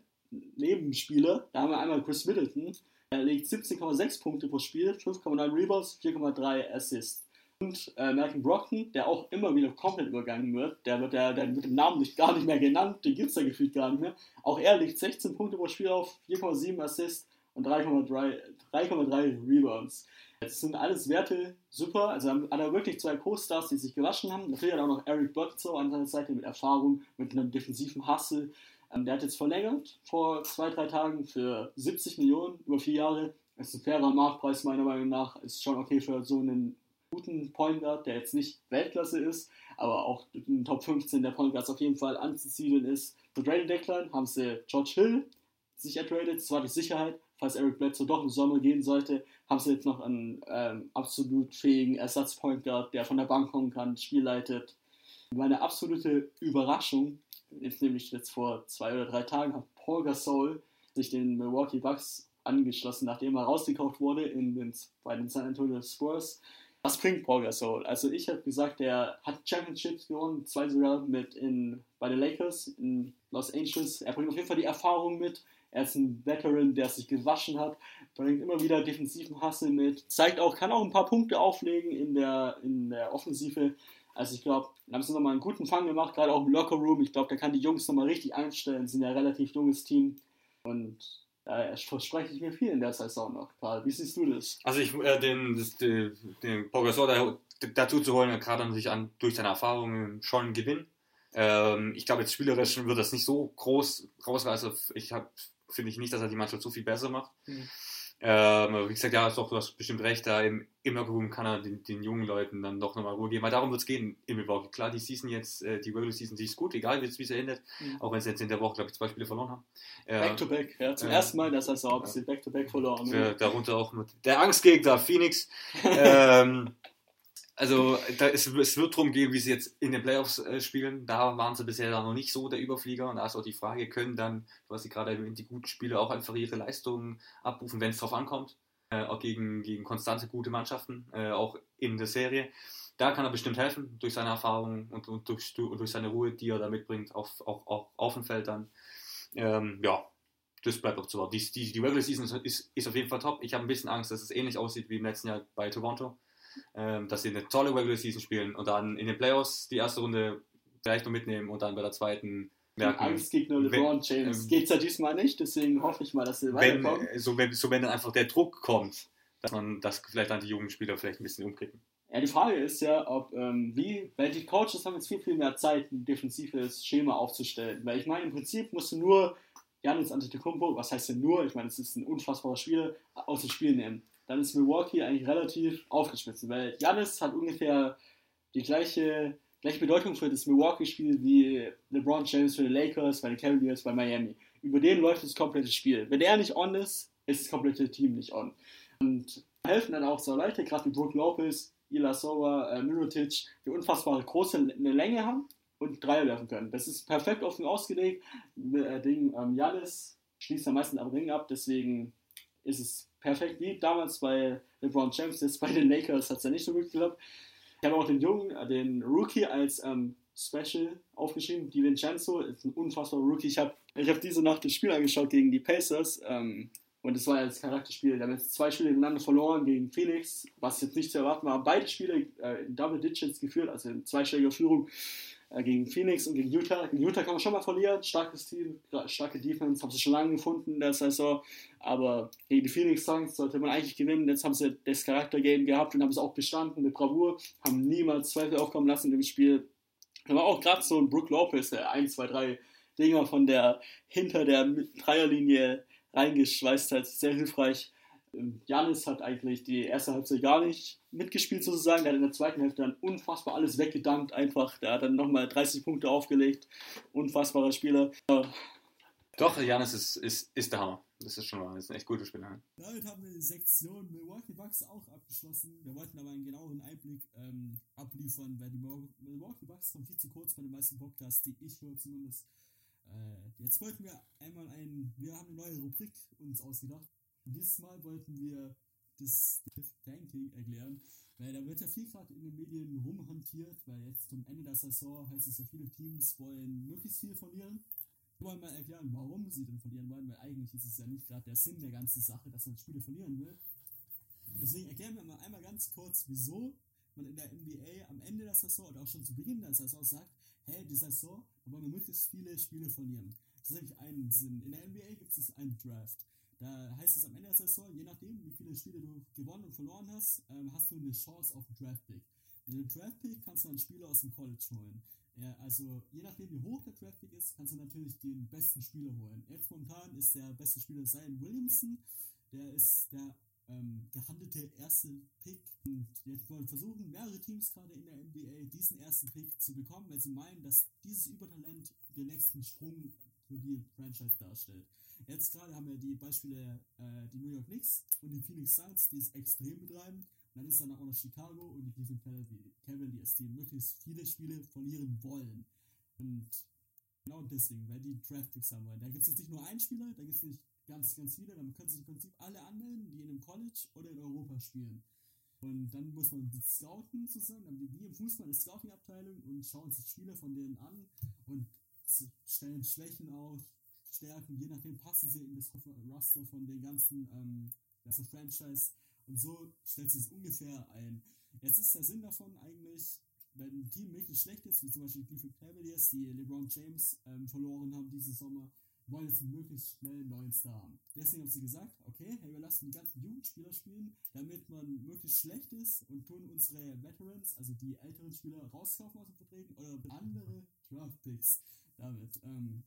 Nebenspieler. Da haben wir einmal Chris Middleton. Er legt 17,6 Punkte pro Spiel, 5,9 Rebounds, 4,3 Assists. Und äh, Malcolm Brockton, der auch immer wieder komplett übergangen wird, der wird, der, der wird im Namen nicht, gar nicht mehr genannt, den gibt es da gefühlt gar nicht mehr. Auch er legt 16 Punkte pro Spiel auf, 4,7 Assists und 3,3 3,3 Rebounds. Das sind alles Werte super, also hat er wirklich zwei Co-Stars, die sich gewaschen haben. Natürlich hat auch noch Eric Bledsoe an seiner Seite mit Erfahrung, mit einem defensiven Hustle. Ähm, der hat jetzt verlängert vor zwei, drei Tagen für 70 Millionen über vier Jahre. Das ist ein fairer Marktpreis meiner Meinung nach. Ist schon okay für so einen guten Point Guard, der jetzt nicht Weltklasse ist, aber auch in Top 15 der Point Guards auf jeden Fall anzusiedeln ist. Für Trade Deadline haben sie George Hill sich ertradet, das war die Sicherheit, falls Eric Bledsoe doch im Sommer gehen sollte, haben sie jetzt noch einen ähm, absolut fähigen Ersatz-Point Guard, der von der Bank kommen kann, Spiel leitet. Meine absolute Überraschung ist nämlich jetzt vor zwei oder drei Tagen hat Paul Gasol sich den Milwaukee Bucks angeschlossen, nachdem er rausgekauft wurde in den, bei den San Antonio Spurs. Was bringt Paul Gasol? Also ich habe gesagt, er hat Championships gewonnen, zwei sogar mit in, bei den Lakers in Los Angeles. Er bringt auf jeden Fall die Erfahrung mit. Er ist ein Veteran, der sich gewaschen hat, bringt immer wieder defensiven Hassel mit, zeigt auch, kann auch ein paar Punkte auflegen in der, in der Offensive. Also ich glaube, da haben sie nochmal einen guten Fang gemacht, gerade auch im Locker Room. Ich glaube, da kann die Jungs nochmal richtig einstellen. Sind ja ein relativ junges Team. Und da verspreche ich mir viel in der Saison noch. Karl, wie siehst du das? Also ich, äh, den, das, den, den Progressor da, dazu zu holen, gerade sich an, durch seine Erfahrungen schon gewinnen. Ähm, ich glaube, jetzt spielerisch wird das nicht so groß rausreißen. Also ich finde ich nicht, dass er die Mannschaft so viel besser macht. Mhm. Ähm, wie gesagt, ja, doch, du hast bestimmt recht, da im, im Lockerroom kann er den, den, jungen Leuten dann doch nochmal Ruhe geben, weil darum wird es gehen im Milwaukee. Klar, die Season jetzt, äh, die Regular Season, die ist gut, egal wie es endet, mhm. auch wenn sie jetzt in der Woche, glaube ich, zwei Spiele verloren haben. Äh, back to back, ja, zum äh, ersten Mal, dass er so äh, back to back verloren. Äh, darunter auch mit der Angstgegner Phoenix. [laughs] ähm, also da ist, es wird darum gehen, wie sie jetzt in den Playoffs äh, spielen. Da waren sie bisher noch nicht so der Überflieger. Und da ist auch die Frage, können dann, was sie gerade erwähnt, die guten Spieler auch einfach ihre Leistungen abrufen, wenn es drauf ankommt. Äh, auch gegen, gegen konstante gute Mannschaften, äh, auch in der Serie. Da kann er bestimmt helfen, durch seine Erfahrungen und, und, durch, und durch seine Ruhe, die er da mitbringt, auf, auch, auch auf dem Feld dann. Ähm, ja, das bleibt auch zu warten. Die, die, die Regular Season ist, ist auf jeden Fall top. Ich habe ein bisschen Angst, dass es ähnlich aussieht wie im letzten Jahr bei Toronto ähm, dass sie eine tolle Regular Season spielen und dann in den Playoffs die erste Runde vielleicht noch mitnehmen und dann bei der zweiten merken. Angstgegner LeBron James. Ähm, Geht es ja diesmal nicht, deswegen hoffe ich mal, dass sie weiterkommen. Äh, so, wenn, so wenn dann einfach der Druck kommt, dass man das vielleicht dann die jungen Spieler vielleicht ein bisschen umkippen. Ja, die Frage ist ja, ob ähm, wie, weil die Coaches haben jetzt viel, viel mehr Zeit, ein defensives Schema aufzustellen. Weil ich meine, im Prinzip musst du nur Janis Antetokounmpo, was heißt denn nur? Ich meine, es ist ein unfassbarer Spieler, aus dem Spiel nehmen dann ist Milwaukee eigentlich relativ aufgeschmissen, weil Janis hat ungefähr die gleiche, gleiche Bedeutung für das Milwaukee-Spiel wie LeBron James für die Lakers, bei den Cavaliers, bei Miami. Über den läuft das komplette Spiel. Wenn er nicht on ist, ist das komplette Team nicht on. Und helfen dann auch so Leute, gerade wie Brook Lopez, Ila Sova, äh, Mirotic, die unfassbare große eine Länge haben und Dreier werfen können. Das ist perfekt ihn ausgelegt. Äh, Ding, ähm, Janis schließt am meisten am Ring ab, deswegen ist es perfekt wie damals bei LeBron James. Jetzt bei den Lakers hat es ja nicht so gut geklappt. Ich habe auch den Jungen, äh, den Rookie als ähm, Special aufgeschrieben. Di Vincenzo ist ein unfassbarer Rookie. Ich habe ich hab diese Nacht das Spiel angeschaut gegen die Pacers. Ähm, und es war ja das Charakterspiel. Wir haben jetzt zwei Spiele miteinander verloren gegen Phoenix, was jetzt nicht zu erwarten war. Beide Spiele äh, in Double Digits geführt, also in zweistelliger Führung. Äh, gegen Phoenix und gegen Utah. Gegen Utah kann man schon mal verlieren. Starkes Team, starke Defense, haben sie schon lange gefunden in der Saison. Aber gegen die Phoenix Suns sollte man eigentlich gewinnen. Jetzt haben sie das Charaktergame gehabt und haben es auch bestanden mit Bravour. Haben niemals Zweifel aufkommen lassen im Spiel. Da war auch gerade so ein Brook Lopez, der 1, 2, 3 Dinger von der hinter der Dreierlinie reingeschweißt hat. Sehr hilfreich. Janis hat eigentlich die erste Halbzeit gar nicht mitgespielt sozusagen. Der hat in der zweiten Hälfte dann unfassbar alles weggedankt einfach. Der hat dann nochmal 30 Punkte aufgelegt. Unfassbarer Spieler. Doch, Janis ist, ist, ist der Hammer. Das ist schon mal das ist ein echt guter Spieler. Damit haben wir die Sektion Milwaukee Bucks auch abgeschlossen. Wir wollten aber einen genaueren Einblick ähm, abliefern, weil die Milwaukee Bucks kommen viel zu kurz bei den meisten Podcasts, die ich höre zumindest. Äh, jetzt wollten wir einmal ein, wir haben eine neue Rubrik uns ausgedacht. Und dieses Mal wollten wir das Tanking erklären, weil da wird ja viel gerade in den Medien rumhantiert, weil jetzt zum Ende der Saison heißt es ja, viele Teams wollen möglichst viel verlieren. Wir wollen mal erklären, warum sie denn verlieren wollen, weil eigentlich ist es ja nicht gerade der Sinn der ganzen Sache, dass man Spiele verlieren will. Deswegen erklären wir mal einmal ganz kurz, wieso man in der NBA am Ende der Saison oder auch schon zu Beginn der Saison sagt, hey, die Saison, da wollen wir möglichst viele Spiele verlieren. Das ist eigentlich einen Sinn. In der NBA gibt es einen Draft. Da heißt es am Ende der Saison, je nachdem, wie viele Spiele du gewonnen und verloren hast, ähm, hast du eine Chance auf einen Draft-Pick. Mit dem Draft-Pick kannst du einen Spieler aus dem College holen. Also je nachdem, wie hoch der Draft-Pick ist, kannst du natürlich den besten Spieler holen. Jetzt momentan ist der beste Spieler Zion Williamson. Der ist der ähm, gehandelte erste Pick. Und jetzt wollen versuchen mehrere Teams gerade in der NBA diesen ersten Pick zu bekommen, weil sie meinen, dass dieses Übertalent den nächsten Sprung für die Franchise darstellt. Jetzt gerade haben wir die Beispiele, äh, die New York Knicks und die Phoenix Suns, die es extrem betreiben. dann ist dann auch noch Chicago und die Cleveland Cavaliers, die möglichst viele Spiele verlieren wollen. Und genau deswegen, weil die Draftpicks haben wollen. Da gibt es jetzt nicht nur einen Spieler, da gibt es nicht ganz, ganz viele, dann können sich im Prinzip alle anmelden, die in einem College oder in Europa spielen. Und dann muss man die scouten zusammen, dann wie im Fußball eine Scouting-Abteilung und schauen sich Spieler von denen an und stellen Schwächen auf, Stärken, je nachdem passen sie in das Roster von den ganzen ähm, ganzen Franchise und so stellt sich es ungefähr ein. Jetzt ist der Sinn davon eigentlich, wenn ein Team wirklich schlecht ist, wie zum Beispiel die Cleveland Cavaliers, die LeBron James ähm, verloren haben diesen Sommer, wollen jetzt möglichst schnell einen neuen Star haben. Deswegen haben sie gesagt, okay, hey, wir lassen die ganzen Jugendspieler spielen, damit man möglichst schlecht ist und tun unsere Veterans, also die älteren Spieler, rauskaufen aus den Verträgen oder andere Draftpicks damit. Ähm,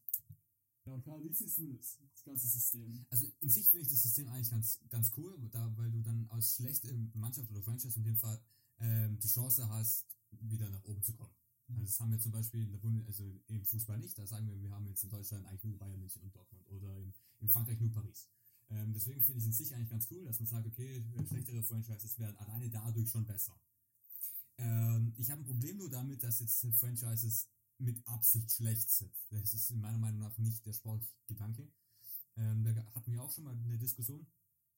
ja, Karl, wie siehst du das, das ganze System? Also in sich finde ich das System eigentlich ganz, ganz cool, da, weil du dann als schlechte Mannschaft oder Franchise in dem Fall ähm, die Chance hast, wieder nach oben zu kommen. Mhm. Also das haben wir zum Beispiel in der Bundes also im Fußball nicht. Da sagen wir, wir haben jetzt in Deutschland eigentlich nur Bayern München und Dortmund oder in, in Frankreich nur Paris. Ähm, deswegen finde ich es in sich eigentlich ganz cool, dass man sagt, okay, schlechtere Franchises werden alleine dadurch schon besser. Ähm, ich habe ein Problem nur damit, dass jetzt Franchises mit Absicht schlecht sind. Das ist in meiner Meinung nach nicht der sportliche Gedanke. Ähm, da hatten wir auch schon mal eine Diskussion,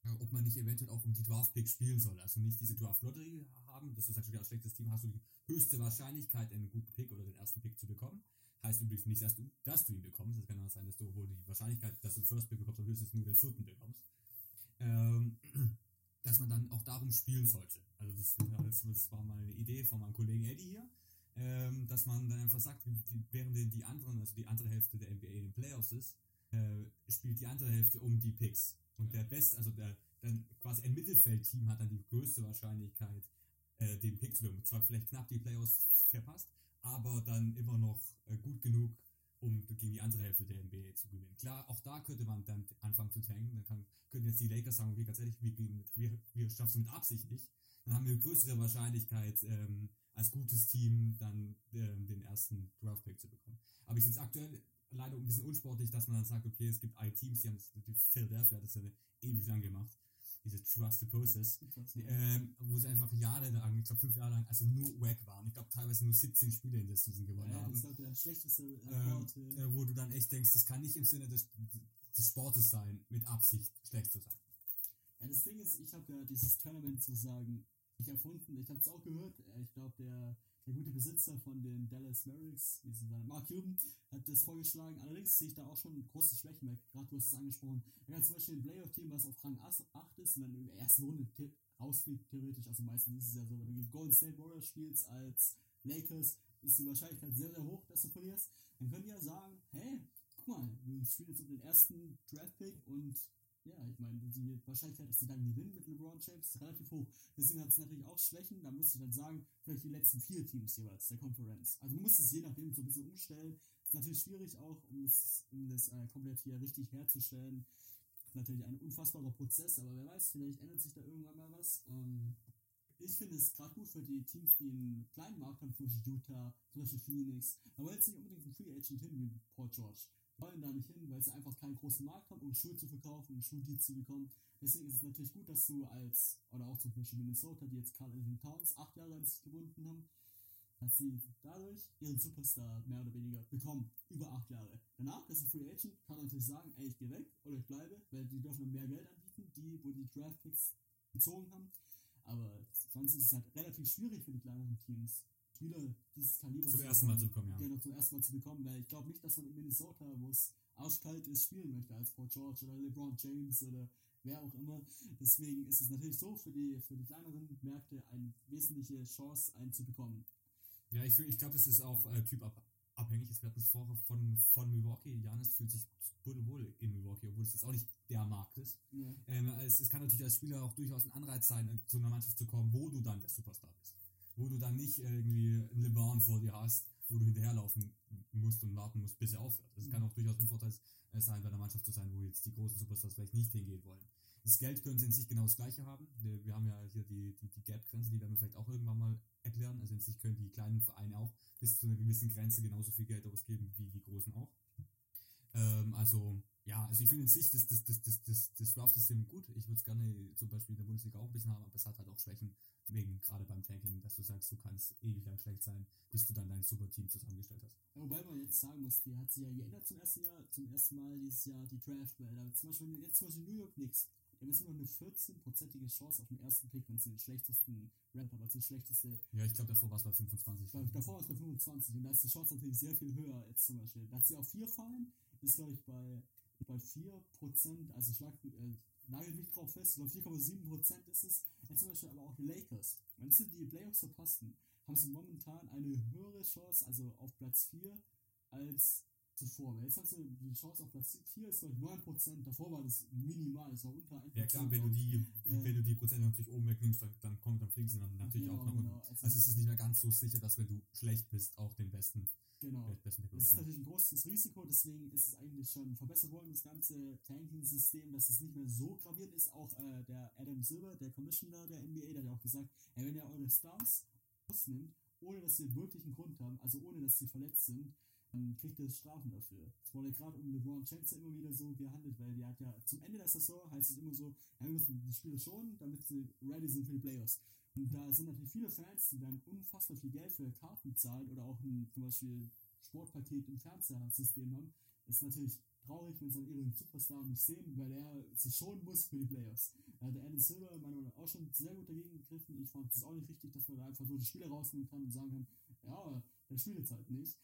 äh, ob man nicht eventuell auch um die Draft-Pick spielen soll. Also nicht diese Draft-Lottery haben, dass du sagst, okay, als schlechtes Team hast du die höchste Wahrscheinlichkeit, einen guten Pick oder den ersten Pick zu bekommen. Heißt übrigens nicht, dass du, dass du ihn bekommst. Es kann auch sein, dass du wohl die Wahrscheinlichkeit, dass du den First Pick bekommst, höchstens nur den vierten bekommst. Ähm, dass man dann auch darum spielen sollte. Also das, das war mal eine Idee von meinem Kollegen Eddie hier ähm, dass man dann einfach sagt, während die anderen, also die andere Hälfte der NBA in den Playoffs ist, äh, spielt die andere Hälfte um die Picks. Und der Best, also der dann quasi ein Mittelfeldteam hat dann die größte Wahrscheinlichkeit, äh, den Pick zu bekommen. Zwar vielleicht knapp die Playoffs verpasst, aber dann immer noch äh, gut genug, um gegen die andere Hälfte der NBA zu gewinnen. Klar, auch da könnte man dann anfangen zu tanken. Dann kann, könnten jetzt die Lakers sagen, okay, ganz ehrlich, wir, wir, wir schaffen es mit Absicht nicht. Dann haben wir eine größere Wahrscheinlichkeit, ähm, als gutes Team dann ähm, den ersten Draft-Pick zu bekommen. Aber ich finde es aktuell leider ein bisschen unsportlich, dass man dann sagt, okay, es gibt ein Teams, die haben das, die Philadelphia hat das ja ewig lang gemacht, diese Trust the Process, ähm, wo sie einfach Jahre lang, ich glaube fünf Jahre lang, also nur wack waren. Ich glaube teilweise nur 17 Spiele in der Season gewonnen ja, haben. Das ist der schlechteste Rekord. Ähm, äh, wo du dann echt denkst, das kann nicht im Sinne des, des Sportes sein, mit Absicht schlecht zu sein. Ja, das Ding ist, ich habe ja dieses Tournament sozusagen nicht erfunden. Ich habe es auch gehört. Äh, ich glaube, der, der gute Besitzer von den Dallas Mavericks, wie sie sagen, Mark Cuban, hat das vorgeschlagen. Allerdings sehe ich da auch schon große Schwächen, weil gerade du hast es angesprochen. Er hat zum Beispiel ein Playoff-Team, was auf Rang 8 ist und dann in der ersten Runde rausfliegt, theoretisch. Also meistens ist es ja so, wenn du gegen Golden State Warriors spielst als Lakers, ist die Wahrscheinlichkeit sehr, sehr hoch, dass du verlierst. Dann könnt ihr ja sagen, hey, guck mal, wir spielen jetzt um den ersten Draft-Pick und ja, ich meine, die Wahrscheinlichkeit, dass sie dann gewinnen mit LeBron James, ist relativ hoch. Deswegen hat es natürlich auch Schwächen. Da müsste ich dann sagen, vielleicht die letzten vier Teams jeweils der Konferenz. Also man muss es je nachdem so ein bisschen umstellen. Ist natürlich schwierig auch, um das, um das äh, komplett hier richtig herzustellen. Ist natürlich ein unfassbarer Prozess, aber wer weiß, vielleicht ändert sich da irgendwann mal was. Ähm, ich finde es gerade gut für die Teams, die einen kleinen Markt haben, zum Beispiel Utah, zum Beispiel Phoenix. Aber jetzt nicht unbedingt ein Free Agent hin wie Port George wollen da nicht hin, weil sie einfach keinen großen Markt haben, um Schuhe zu verkaufen, um Schuhdeals zu bekommen. Deswegen ist es natürlich gut, dass du als, oder auch zum Beispiel Minnesota, die jetzt Carl Anthony Towns acht Jahre an sich gebunden haben, dass sie dadurch ihren Superstar mehr oder weniger bekommen. Über acht Jahre. Danach ist ein Free Agent, kann natürlich sagen, ey, ich gehe weg oder ich bleibe, weil die dürfen dann mehr Geld anbieten, die, wo die Draft Picks gezogen haben. Aber sonst ist es halt relativ schwierig für die kleineren Teams, Spieler dieses Kalibers zum ersten Mal zu bekommen, ja. Genau, zum ersten Mal zu bekommen, weil ich glaube nicht, dass man in Minnesota, wo es arschkalt ist, spielen möchte als Paul George oder LeBron James oder wer auch immer. Deswegen ist es natürlich so für die, für die kleineren Märkte eine wesentliche Chance, einen zu bekommen. Ja, ich, ich glaube, es ist auch äh, typabhängig. Wir hatten es vorher von, von Milwaukee. Janis fühlt sich wohl in Milwaukee, obwohl es jetzt auch nicht der Markt ist. Ja. Ähm, es, es kann natürlich als Spieler auch durchaus ein Anreiz sein, zu einer Mannschaft zu kommen, wo du dann der Superstar bist wo du dann nicht irgendwie einen LeBron vor dir hast, wo du hinterherlaufen musst und warten musst, bis er aufhört. Das kann auch durchaus ein Vorteil sein, bei der Mannschaft zu sein, wo jetzt die großen Superstars vielleicht nicht hingehen wollen. Das Geld können sie in sich genau das gleiche haben. Wir haben ja hier die, die, die Gap-Grenze, die werden wir vielleicht auch irgendwann mal erklären. Also in sich können die kleinen Vereine auch bis zu einer gewissen Grenze genauso viel Geld ausgeben wie die großen auch. Ähm, also, ja, also ich finde in sich das, das, das, das, das, das Draft-System gut. Ich würde es gerne zum Beispiel in der Bundesliga auch ein bisschen haben, aber es hat halt auch Schwächen, wegen gerade beim Tanking, dass du sagst, du kannst ewig lang schlecht sein, bis du dann dein super Team zusammengestellt hast. Wobei man jetzt sagen muss, die hat sich ja geändert zum ersten Jahr, zum ersten Mal dieses Jahr die Draft, weil da zum Beispiel jetzt zum Beispiel New York Knicks, die haben jetzt nur noch eine 14-prozentige Chance auf den ersten Pick, wenn sie den schlechtesten Rapper, weil sie den schlechteste Ja, ich glaube, davor war es bei 25. Weil davor war es bei 25 und da ist die Chance natürlich sehr viel höher als zum Beispiel. Da hat sie auf 4 fallen, ist glaube ich bei, bei 4%, also schlag, äh, nagelt mich drauf fest, ich glaube 4,7% ist es. Jetzt zum Beispiel aber auch die Lakers. Wenn sie die Playoffs verpassen, haben sie momentan eine höhere Chance, also auf Platz 4, als zuvor. Weil jetzt haben sie die Chance auf Platz 4 ist glaube ich 9%, davor war das minimal, das war unter 1%. Ja klar, wenn du die, Äh, wenn du die Prozente natürlich oben wegnimmst, dann, dann kommt, dann fliegen sie dann natürlich Genau, auch nach unten. genau. Also- Also, es ist nicht mehr ganz so sicher, dass wenn du schlecht bist, auch den besten, Genau. besten Das ist natürlich ein großes Risiko, deswegen ist es eigentlich schon verbessert worden, das ganze Tanking-System, dass es nicht mehr so gravierend ist. Auch äh, der Adam Silver, der Commissioner der NBA, der hat ja auch gesagt, hey, wenn ihr eure Stars rausnimmt, ohne dass sie wirklich einen Grund haben, also ohne dass sie verletzt sind, dann kriegt ihr Strafen dafür. Es wurde gerade um LeBron James ja immer wieder so gehandelt, weil die hat ja zum Ende der Saison heißt es immer so, ja, wir müssen die Spieler schonen, damit sie ready sind für die Playoffs. Und da sind natürlich viele Fans, die dann unfassbar viel Geld für Karten zahlen oder auch ein, zum Beispiel Sportpaket im Fernsehsystem haben. Das ist natürlich traurig, wenn sie dann ihren Superstar nicht sehen, weil er sich schonen muss für die Playoffs. Da der Adam Silver meiner Meinung nach auch schon sehr gut dagegen gegriffen. Ich fand es auch nicht richtig, dass man da einfach so die Spieler rausnehmen kann und sagen kann, ja, der spielt jetzt halt nicht.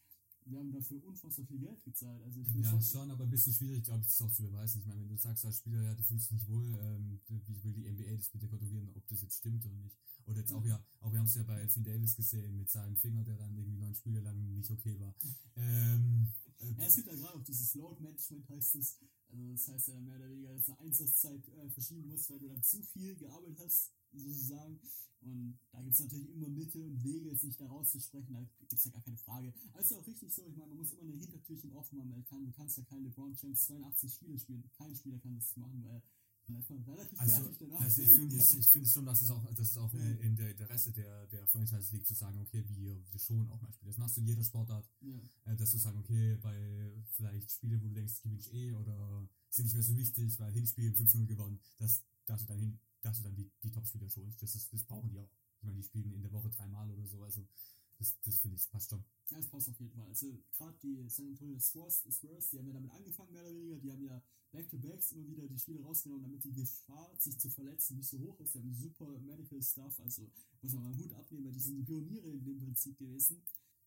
Wir haben dafür unfassbar viel Geld gezahlt. Also ich Ja, schon, aber ein bisschen schwierig, glaube ich, das auch zu beweisen. Ich meine, wenn du sagst als Spieler, ja, du fühlst dich nicht wohl, ähm, wie will die NBA das bitte kontrollieren, ob das jetzt stimmt oder nicht. Oder jetzt auch ja, auch wir haben es ja bei Elfin Davis gesehen mit seinem Finger, der dann irgendwie neun Spiele lang nicht okay war. [laughs] Ähm, äh, Ja, es gibt ja gerade auch dieses Load Management heißt es. Also das heißt ja mehr oder weniger, dass du eine Einsatzzeit äh, verschieben musst, weil du dann zu viel gearbeitet hast, sozusagen. Und da gibt es natürlich immer Mittel und Wege, jetzt nicht da rauszusprechen, da gibt es ja gar keine Frage. Es ist auch richtig so, ich meine, man muss immer eine Hintertürchen offen haben, weil kann, du kannst ja kein LeBron James 82 Spiele spielen. Kein Spieler kann das machen, weil dann ist man relativ Also, also ich finde es ich finde es schon, dass es auch, dass es auch äh, in der Interesse der, der Franchise liegt, zu sagen, okay, wir, wir schon auch mal Spiele. Das machst du in jeder Sportart, ja. äh, dass du sagen, okay, bei vielleicht Spiele, wo du denkst, gewinnst eh oder sind nicht mehr so wichtig, weil Hinspiel 5-0 gewonnen, dass, dass du dann hin, dass du dann die, die Top-Spieler schonst. Das, ist, das brauchen die auch. Ich meine, die spielen in der Woche dreimal oder so, also das, das finde ich, das passt schon. Ja, das passt auf jeden Fall. Also gerade die San Antonio Spurs, Spurs, die haben ja damit angefangen, mehr oder weniger. Die haben ja Back-to-Backs immer wieder die Spiele rausgenommen, damit die Gefahr, sich zu verletzen, nicht so hoch ist. Die haben super Medical Stuff, also muss man mal Hut abnehmen, weil die sind die Pioniere in dem Prinzip gewesen.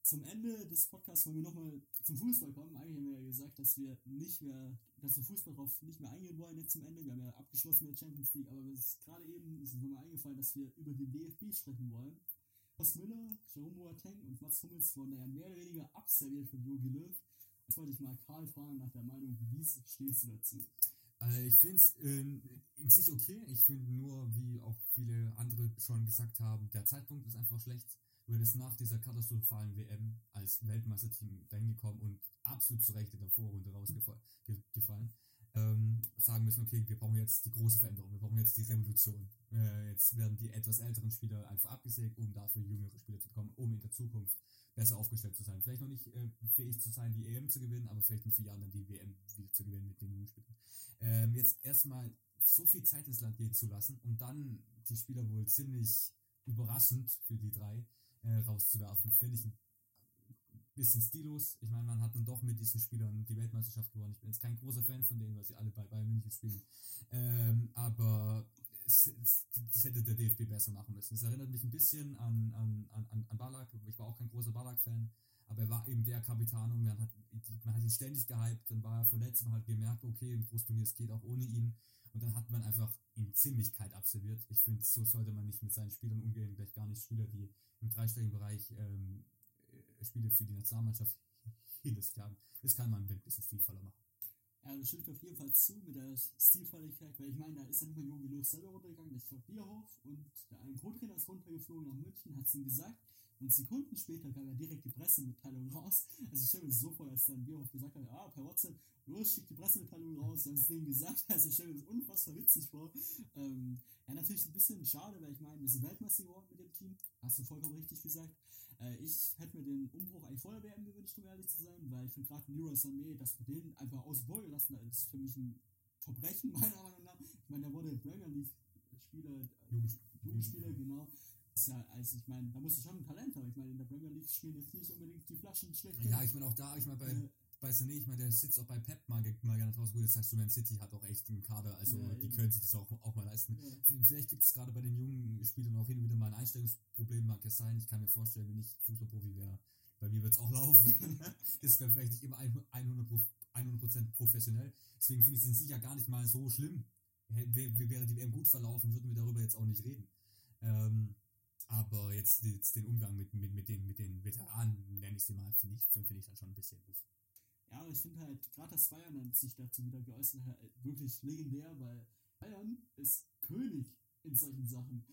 Zum Ende des Podcasts wollen wir nochmal zum Fußball kommen. Eigentlich haben wir ja gesagt, dass wir nicht mehr, dass wir Fußball drauf nicht mehr eingehen wollen jetzt zum Ende. Wir haben ja abgeschlossen mit der Champions League, aber es ist gerade eben ist uns nochmal eingefallen, dass wir über den DFB sprechen wollen. Thomas Müller, Jerome Boateng und Mats Hummels wurden ja mehr oder weniger abserviert von Jogi Löw. Jetzt wollte ich mal Karl fragen nach der Meinung, wie stehst du dazu? Äh, ich finde es in, in sich okay. Ich finde nur, wie auch viele andere schon gesagt haben, der Zeitpunkt ist einfach schlecht. Du hättest nach dieser katastrophalen WM als Weltmeisterteam dahin gekommen und absolut zu Recht in der Vorrunde rausgefallen. Ähm, sagen müssen, okay, wir brauchen jetzt die große Veränderung, wir brauchen jetzt die Revolution. Äh, jetzt werden die etwas älteren Spieler einfach abgesägt, um dafür jüngere Spieler zu bekommen, um in der Zukunft besser aufgestellt zu sein. Vielleicht noch nicht äh, fähig zu sein, die EM zu gewinnen, aber vielleicht in vier Jahren dann die WM wieder zu gewinnen mit den jungen Spielern. Ähm, jetzt erstmal so viel Zeit ins Land gehen zu lassen, um dann die Spieler wohl ziemlich überraschend für die drei äh, rauszuwerfen, finde ich ein bisschen stillos. Ich meine, man hat dann doch mit diesen Spielern die Weltmeisterschaft gewonnen. Ich bin jetzt kein großer Fan von denen, weil sie alle bei Bayern München spielen. Ähm, aber es, es, das hätte der DFB besser machen müssen. Es erinnert mich ein bisschen an, an, an, an Ballack. Ich war auch kein großer Ballack-Fan, aber er war eben der Capitano. Man hat, man hat ihn ständig gehypt, dann war er verletzt, man hat gemerkt, okay, im Großturnier, es geht auch ohne ihn. Und dann hat man einfach ihn ziemlich kalt absolviert. Ich finde, so sollte man nicht mit seinen Spielern umgehen, gleich gar nicht Spieler, die im dreistelligen Bereich ähm, Spiele für die Nationalmannschaft sich haben. Das kann man ein bisschen stilvoller machen. Das stimmt auf jeden Fall zu mit der Stilvolligkeit, weil ich meine, da ist ja nicht mal Jogi Löw selber runtergegangen, ich glaube Bierhof und der ein Co-Trainer ist runtergeflogen nach München, hat es ihm gesagt und Sekunden später kam ja direkt die Pressemitteilung raus. Also ich stelle mir das so vor, dass dann Bierhof gesagt hat, ah, per WhatsApp, los, schick die Pressemitteilung raus, sie haben es denen gesagt, [laughs] also ich stelle mir das unfassbar witzig vor. Ähm, ja, natürlich ein bisschen schade, weil ich meine, wir sind Weltmeister geworden mit dem Team, hast du vollkommen richtig gesagt. Äh, ich hätte mir den Umbruch eigentlich vor der WM gewünscht, um ehrlich zu sein, weil ich finde gerade Leroy Sané, dass wir den einfach vor gelassen haben, ist für mich ein Verbrechen, [laughs] meiner Meinung nach. Ich meine, der wurde Premier League Spieler, Jugendspieler, genau ja, also ich meine, da musst du schon ein Talent haben. Ich meine, in der Premier League spielen jetzt nicht unbedingt die Flaschen schlecht. Ja, ich meine auch da, ich meine bei, äh, bei Sané, ich meine, der sitzt auch bei Pep mal, mal gerne draußen. Gut, jetzt sagst du, Man City hat auch echt einen Kader, also ja, die können sich das auch, auch mal leisten. Ja. Vielleicht gibt es gerade bei den jungen Spielern auch hin und wieder mal ein Einstellungsproblem, mag es sein. Ich kann mir vorstellen, wenn ich Fußballprofi wäre, bei mir wird es auch laufen. [laughs] das wäre vielleicht nicht immer 100%, 100 professionell. Deswegen finde ich es sicher gar nicht mal so schlimm. Wäre die WM gut verlaufen, würden wir darüber jetzt auch nicht reden. Ähm, aber jetzt, jetzt den Umgang mit, mit, mit, den, mit den Veteranen, nenne ich sie mal, finde ich, find ich dann schon ein bisschen doof. Ja, ich finde halt, gerade das Bayern sich dazu wieder geäußert hat, wirklich legendär, weil Bayern ist König in solchen Sachen.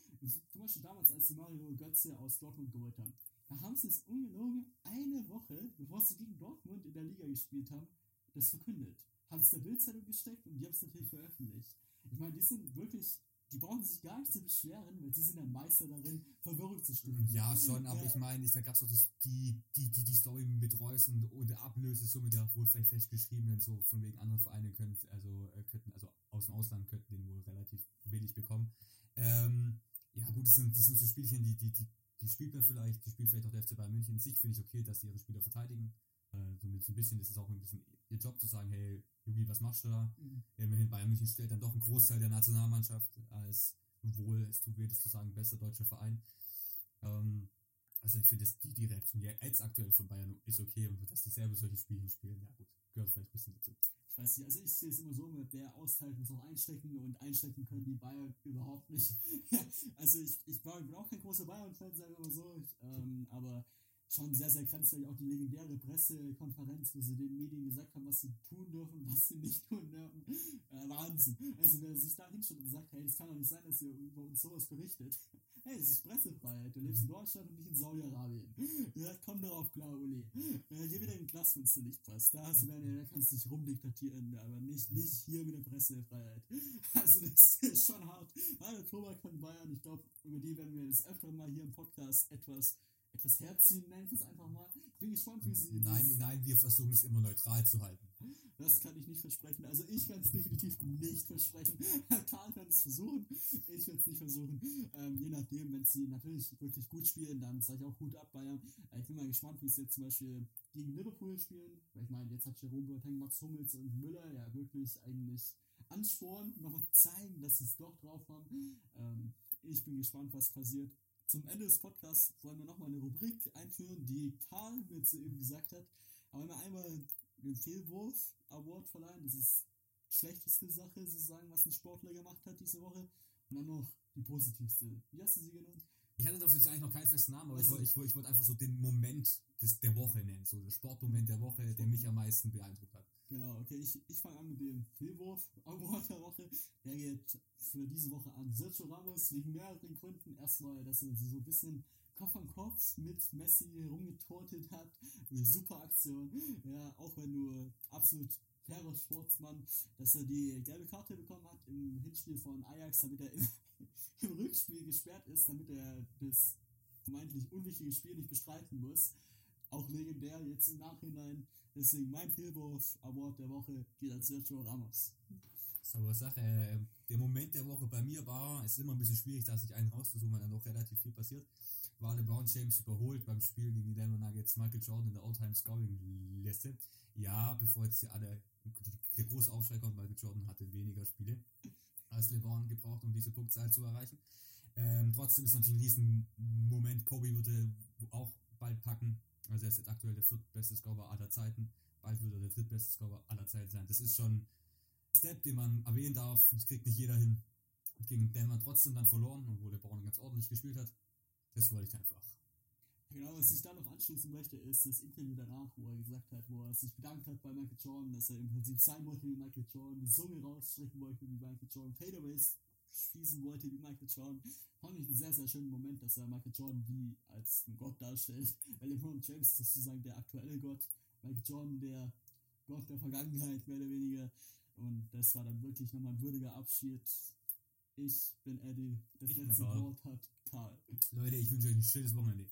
Zum Beispiel damals, als sie Mario Götze aus Dortmund geholt haben. Da haben sie es ungelogen eine Woche, bevor sie gegen Dortmund in der Liga gespielt haben, das verkündet. Haben es der Bildzeitung gesteckt und die haben es natürlich veröffentlicht. Ich meine, die sind wirklich die brauchen sich gar nicht zu beschweren, weil sie sind der Meister darin, Verwirrung zu stimmen. Ja, schon, aber ja. ich meine, da gab es auch die, die, die, die Story mit Reus und, und der Ablösesumme, der wohl vielleicht fest geschrieben so von wegen anderen Vereine können, also, äh, könnten, also aus dem Ausland könnten den wohl relativ wenig bekommen. Ähm, ja, gut, das sind, das sind so Spielchen, die, die, die, die spielt man vielleicht, die spielt vielleicht auch der FC Bayern München. In sich finde ich okay, dass sie ihre Spieler verteidigen. Äh, so ein bisschen, das ist auch ein bisschen ihr Job zu sagen, hey, Jugi, was machst du da? Mhm. Immerhin Bayern München stellt dann doch einen Großteil der Nationalmannschaft als wohl, es tut weh, das zu sagen, bester deutscher Verein. Ähm, also ich finde, die, die Reaktion jetzt aktuell von Bayern ist okay und dass die selber solche Spiele spielen, ja gut, gehört vielleicht ein bisschen dazu. Ich weiß nicht, also ich sehe es immer so, der austeilt muss auch einstecken und einstecken können die Bayern überhaupt nicht. [laughs] also ich, ich bin auch kein großer Bayern-Fan, sage ich immer so, ich, ähm, aber schon sehr, sehr grenzwertig. Auch die legendäre Pressekonferenz, wo sie den Medien gesagt haben, was sie tun dürfen, was sie nicht tun dürfen. Äh, Wahnsinn. Also wer sich da hinstellt und sagt, hey, das kann doch nicht sein, dass ihr über uns sowas berichtet. Hey, es ist Pressefreiheit. Du lebst in Deutschland und nicht in Saudi-Arabien. Ja, komm darauf klar, Uli. Äh, hier wieder ein Glas, wenn es dir nicht passt. Da hast du deine, da kannst du dich rumdiktatieren, aber nicht, nicht hier mit der Pressefreiheit. Also das ist schon hart. Hallo, Tobak von Bayern. Ich glaube, über die werden wir das öfter mal hier im Podcast etwas etwas herziehen, nenne ich das einfach mal. Ich bin gespannt, wie sie. Nein, nein, wir versuchen es immer neutral zu halten. Das kann ich nicht versprechen. Also ich kann es definitiv nicht versprechen. [laughs] Karl kann es versuchen. Ich werde es nicht versuchen. Ähm, je nachdem, wenn sie natürlich wirklich gut spielen, dann sage ich auch gut ab Bayern. Äh, ich bin mal gespannt, wie sie jetzt zum Beispiel gegen Liverpool spielen. Weil ich meine, jetzt hat Jerome Boateng, Max Hummels und Müller ja wirklich eigentlich ansporen, noch zeigen, dass sie es doch drauf haben. Ähm, ich bin gespannt, was passiert. Zum Ende des Podcasts wollen wir nochmal eine Rubrik einführen, die Karl mir zu eben gesagt hat. Aber wenn wir einmal den Fehlwurf Award verleihen, das ist die schlechteste Sache sozusagen, was ein Sportler gemacht hat diese Woche. Und dann noch die positivste. Wie hast du sie genannt? Ich hatte dafür jetzt eigentlich noch keinen festen Namen, aber also, ich, wollte, ich, wollte einfach so den Moment des, der Woche nennen, so der Sportmoment der Woche, der mich am meisten beeindruckt hat. Genau, okay, ich, ich fange an mit dem Fehlwurf [laughs] Award der Woche. Der geht für diese Woche an Sergio Ramos wegen mehreren Gründen. Erstmal, dass er so ein bisschen Kopf an Kopf mit Messi rumgetortet hat. Eine super Aktion. Ja, auch wenn du absolut fairer Sportsmann, dass er die gelbe Karte bekommen hat im Hinspiel von Ajax, damit er im, [laughs] im Rückspiel gesperrt ist, damit er das vermeintlich unwichtige Spiel nicht bestreiten muss. Auch legendär jetzt im Nachhinein. Deswegen mein Fehlwurf Award der Woche geht an Sergio Ramos. Sauber Sache. Äh, der Moment der Woche bei mir war, es ist immer ein bisschen schwierig, da sich einen rauszusuchen, weil dann doch relativ viel passiert. War LeBron James überholt beim Spiel gegen die Denver Nuggets Michael Jordan in der All-Time Scoring Liste. Ja, bevor jetzt hier alle der große Aufschrei kommt, Michael Jordan hatte weniger Spiele als LeBron gebraucht, um diese Punktzahl zu erreichen. Ähm, trotzdem ist natürlich ein riesen Moment. Kobe würde auch bald packen. Also er ist jetzt aktuell der viertbeste Scorer aller Zeiten. Bald wird er der drittbeste Scorer aller Zeiten sein. Das ist schon ein Step, den man erwähnen darf. Das kriegt nicht jeder hin. Und gegen Denver trotzdem dann verloren, obwohl der Braun ganz ordentlich gespielt hat. Das wollte ich einfach Genau, was ich da noch anschließen möchte, ist das Interview danach, wo er gesagt hat, wo er sich bedankt hat bei Michael Jordan, dass er im Prinzip sein wollte wie Michael Jordan, die Zunge rausstrecken wollte wie Michael Jordan, Fadeaways schießen wollte wie Michael Jordan. Fand ich einen sehr, sehr schönen Moment, dass er Michael Jordan wie als einen Gott darstellt, [laughs] weil LeBron James ist sozusagen der aktuelle Gott, Michael Jordan der Gott der Vergangenheit, mehr oder weniger. Und das war dann wirklich nochmal ein würdiger Abschied. Ich bin Eddie, das Ich letzte. Wort hat Karl. Leute, ich wünsche euch ein schönes Wochenende.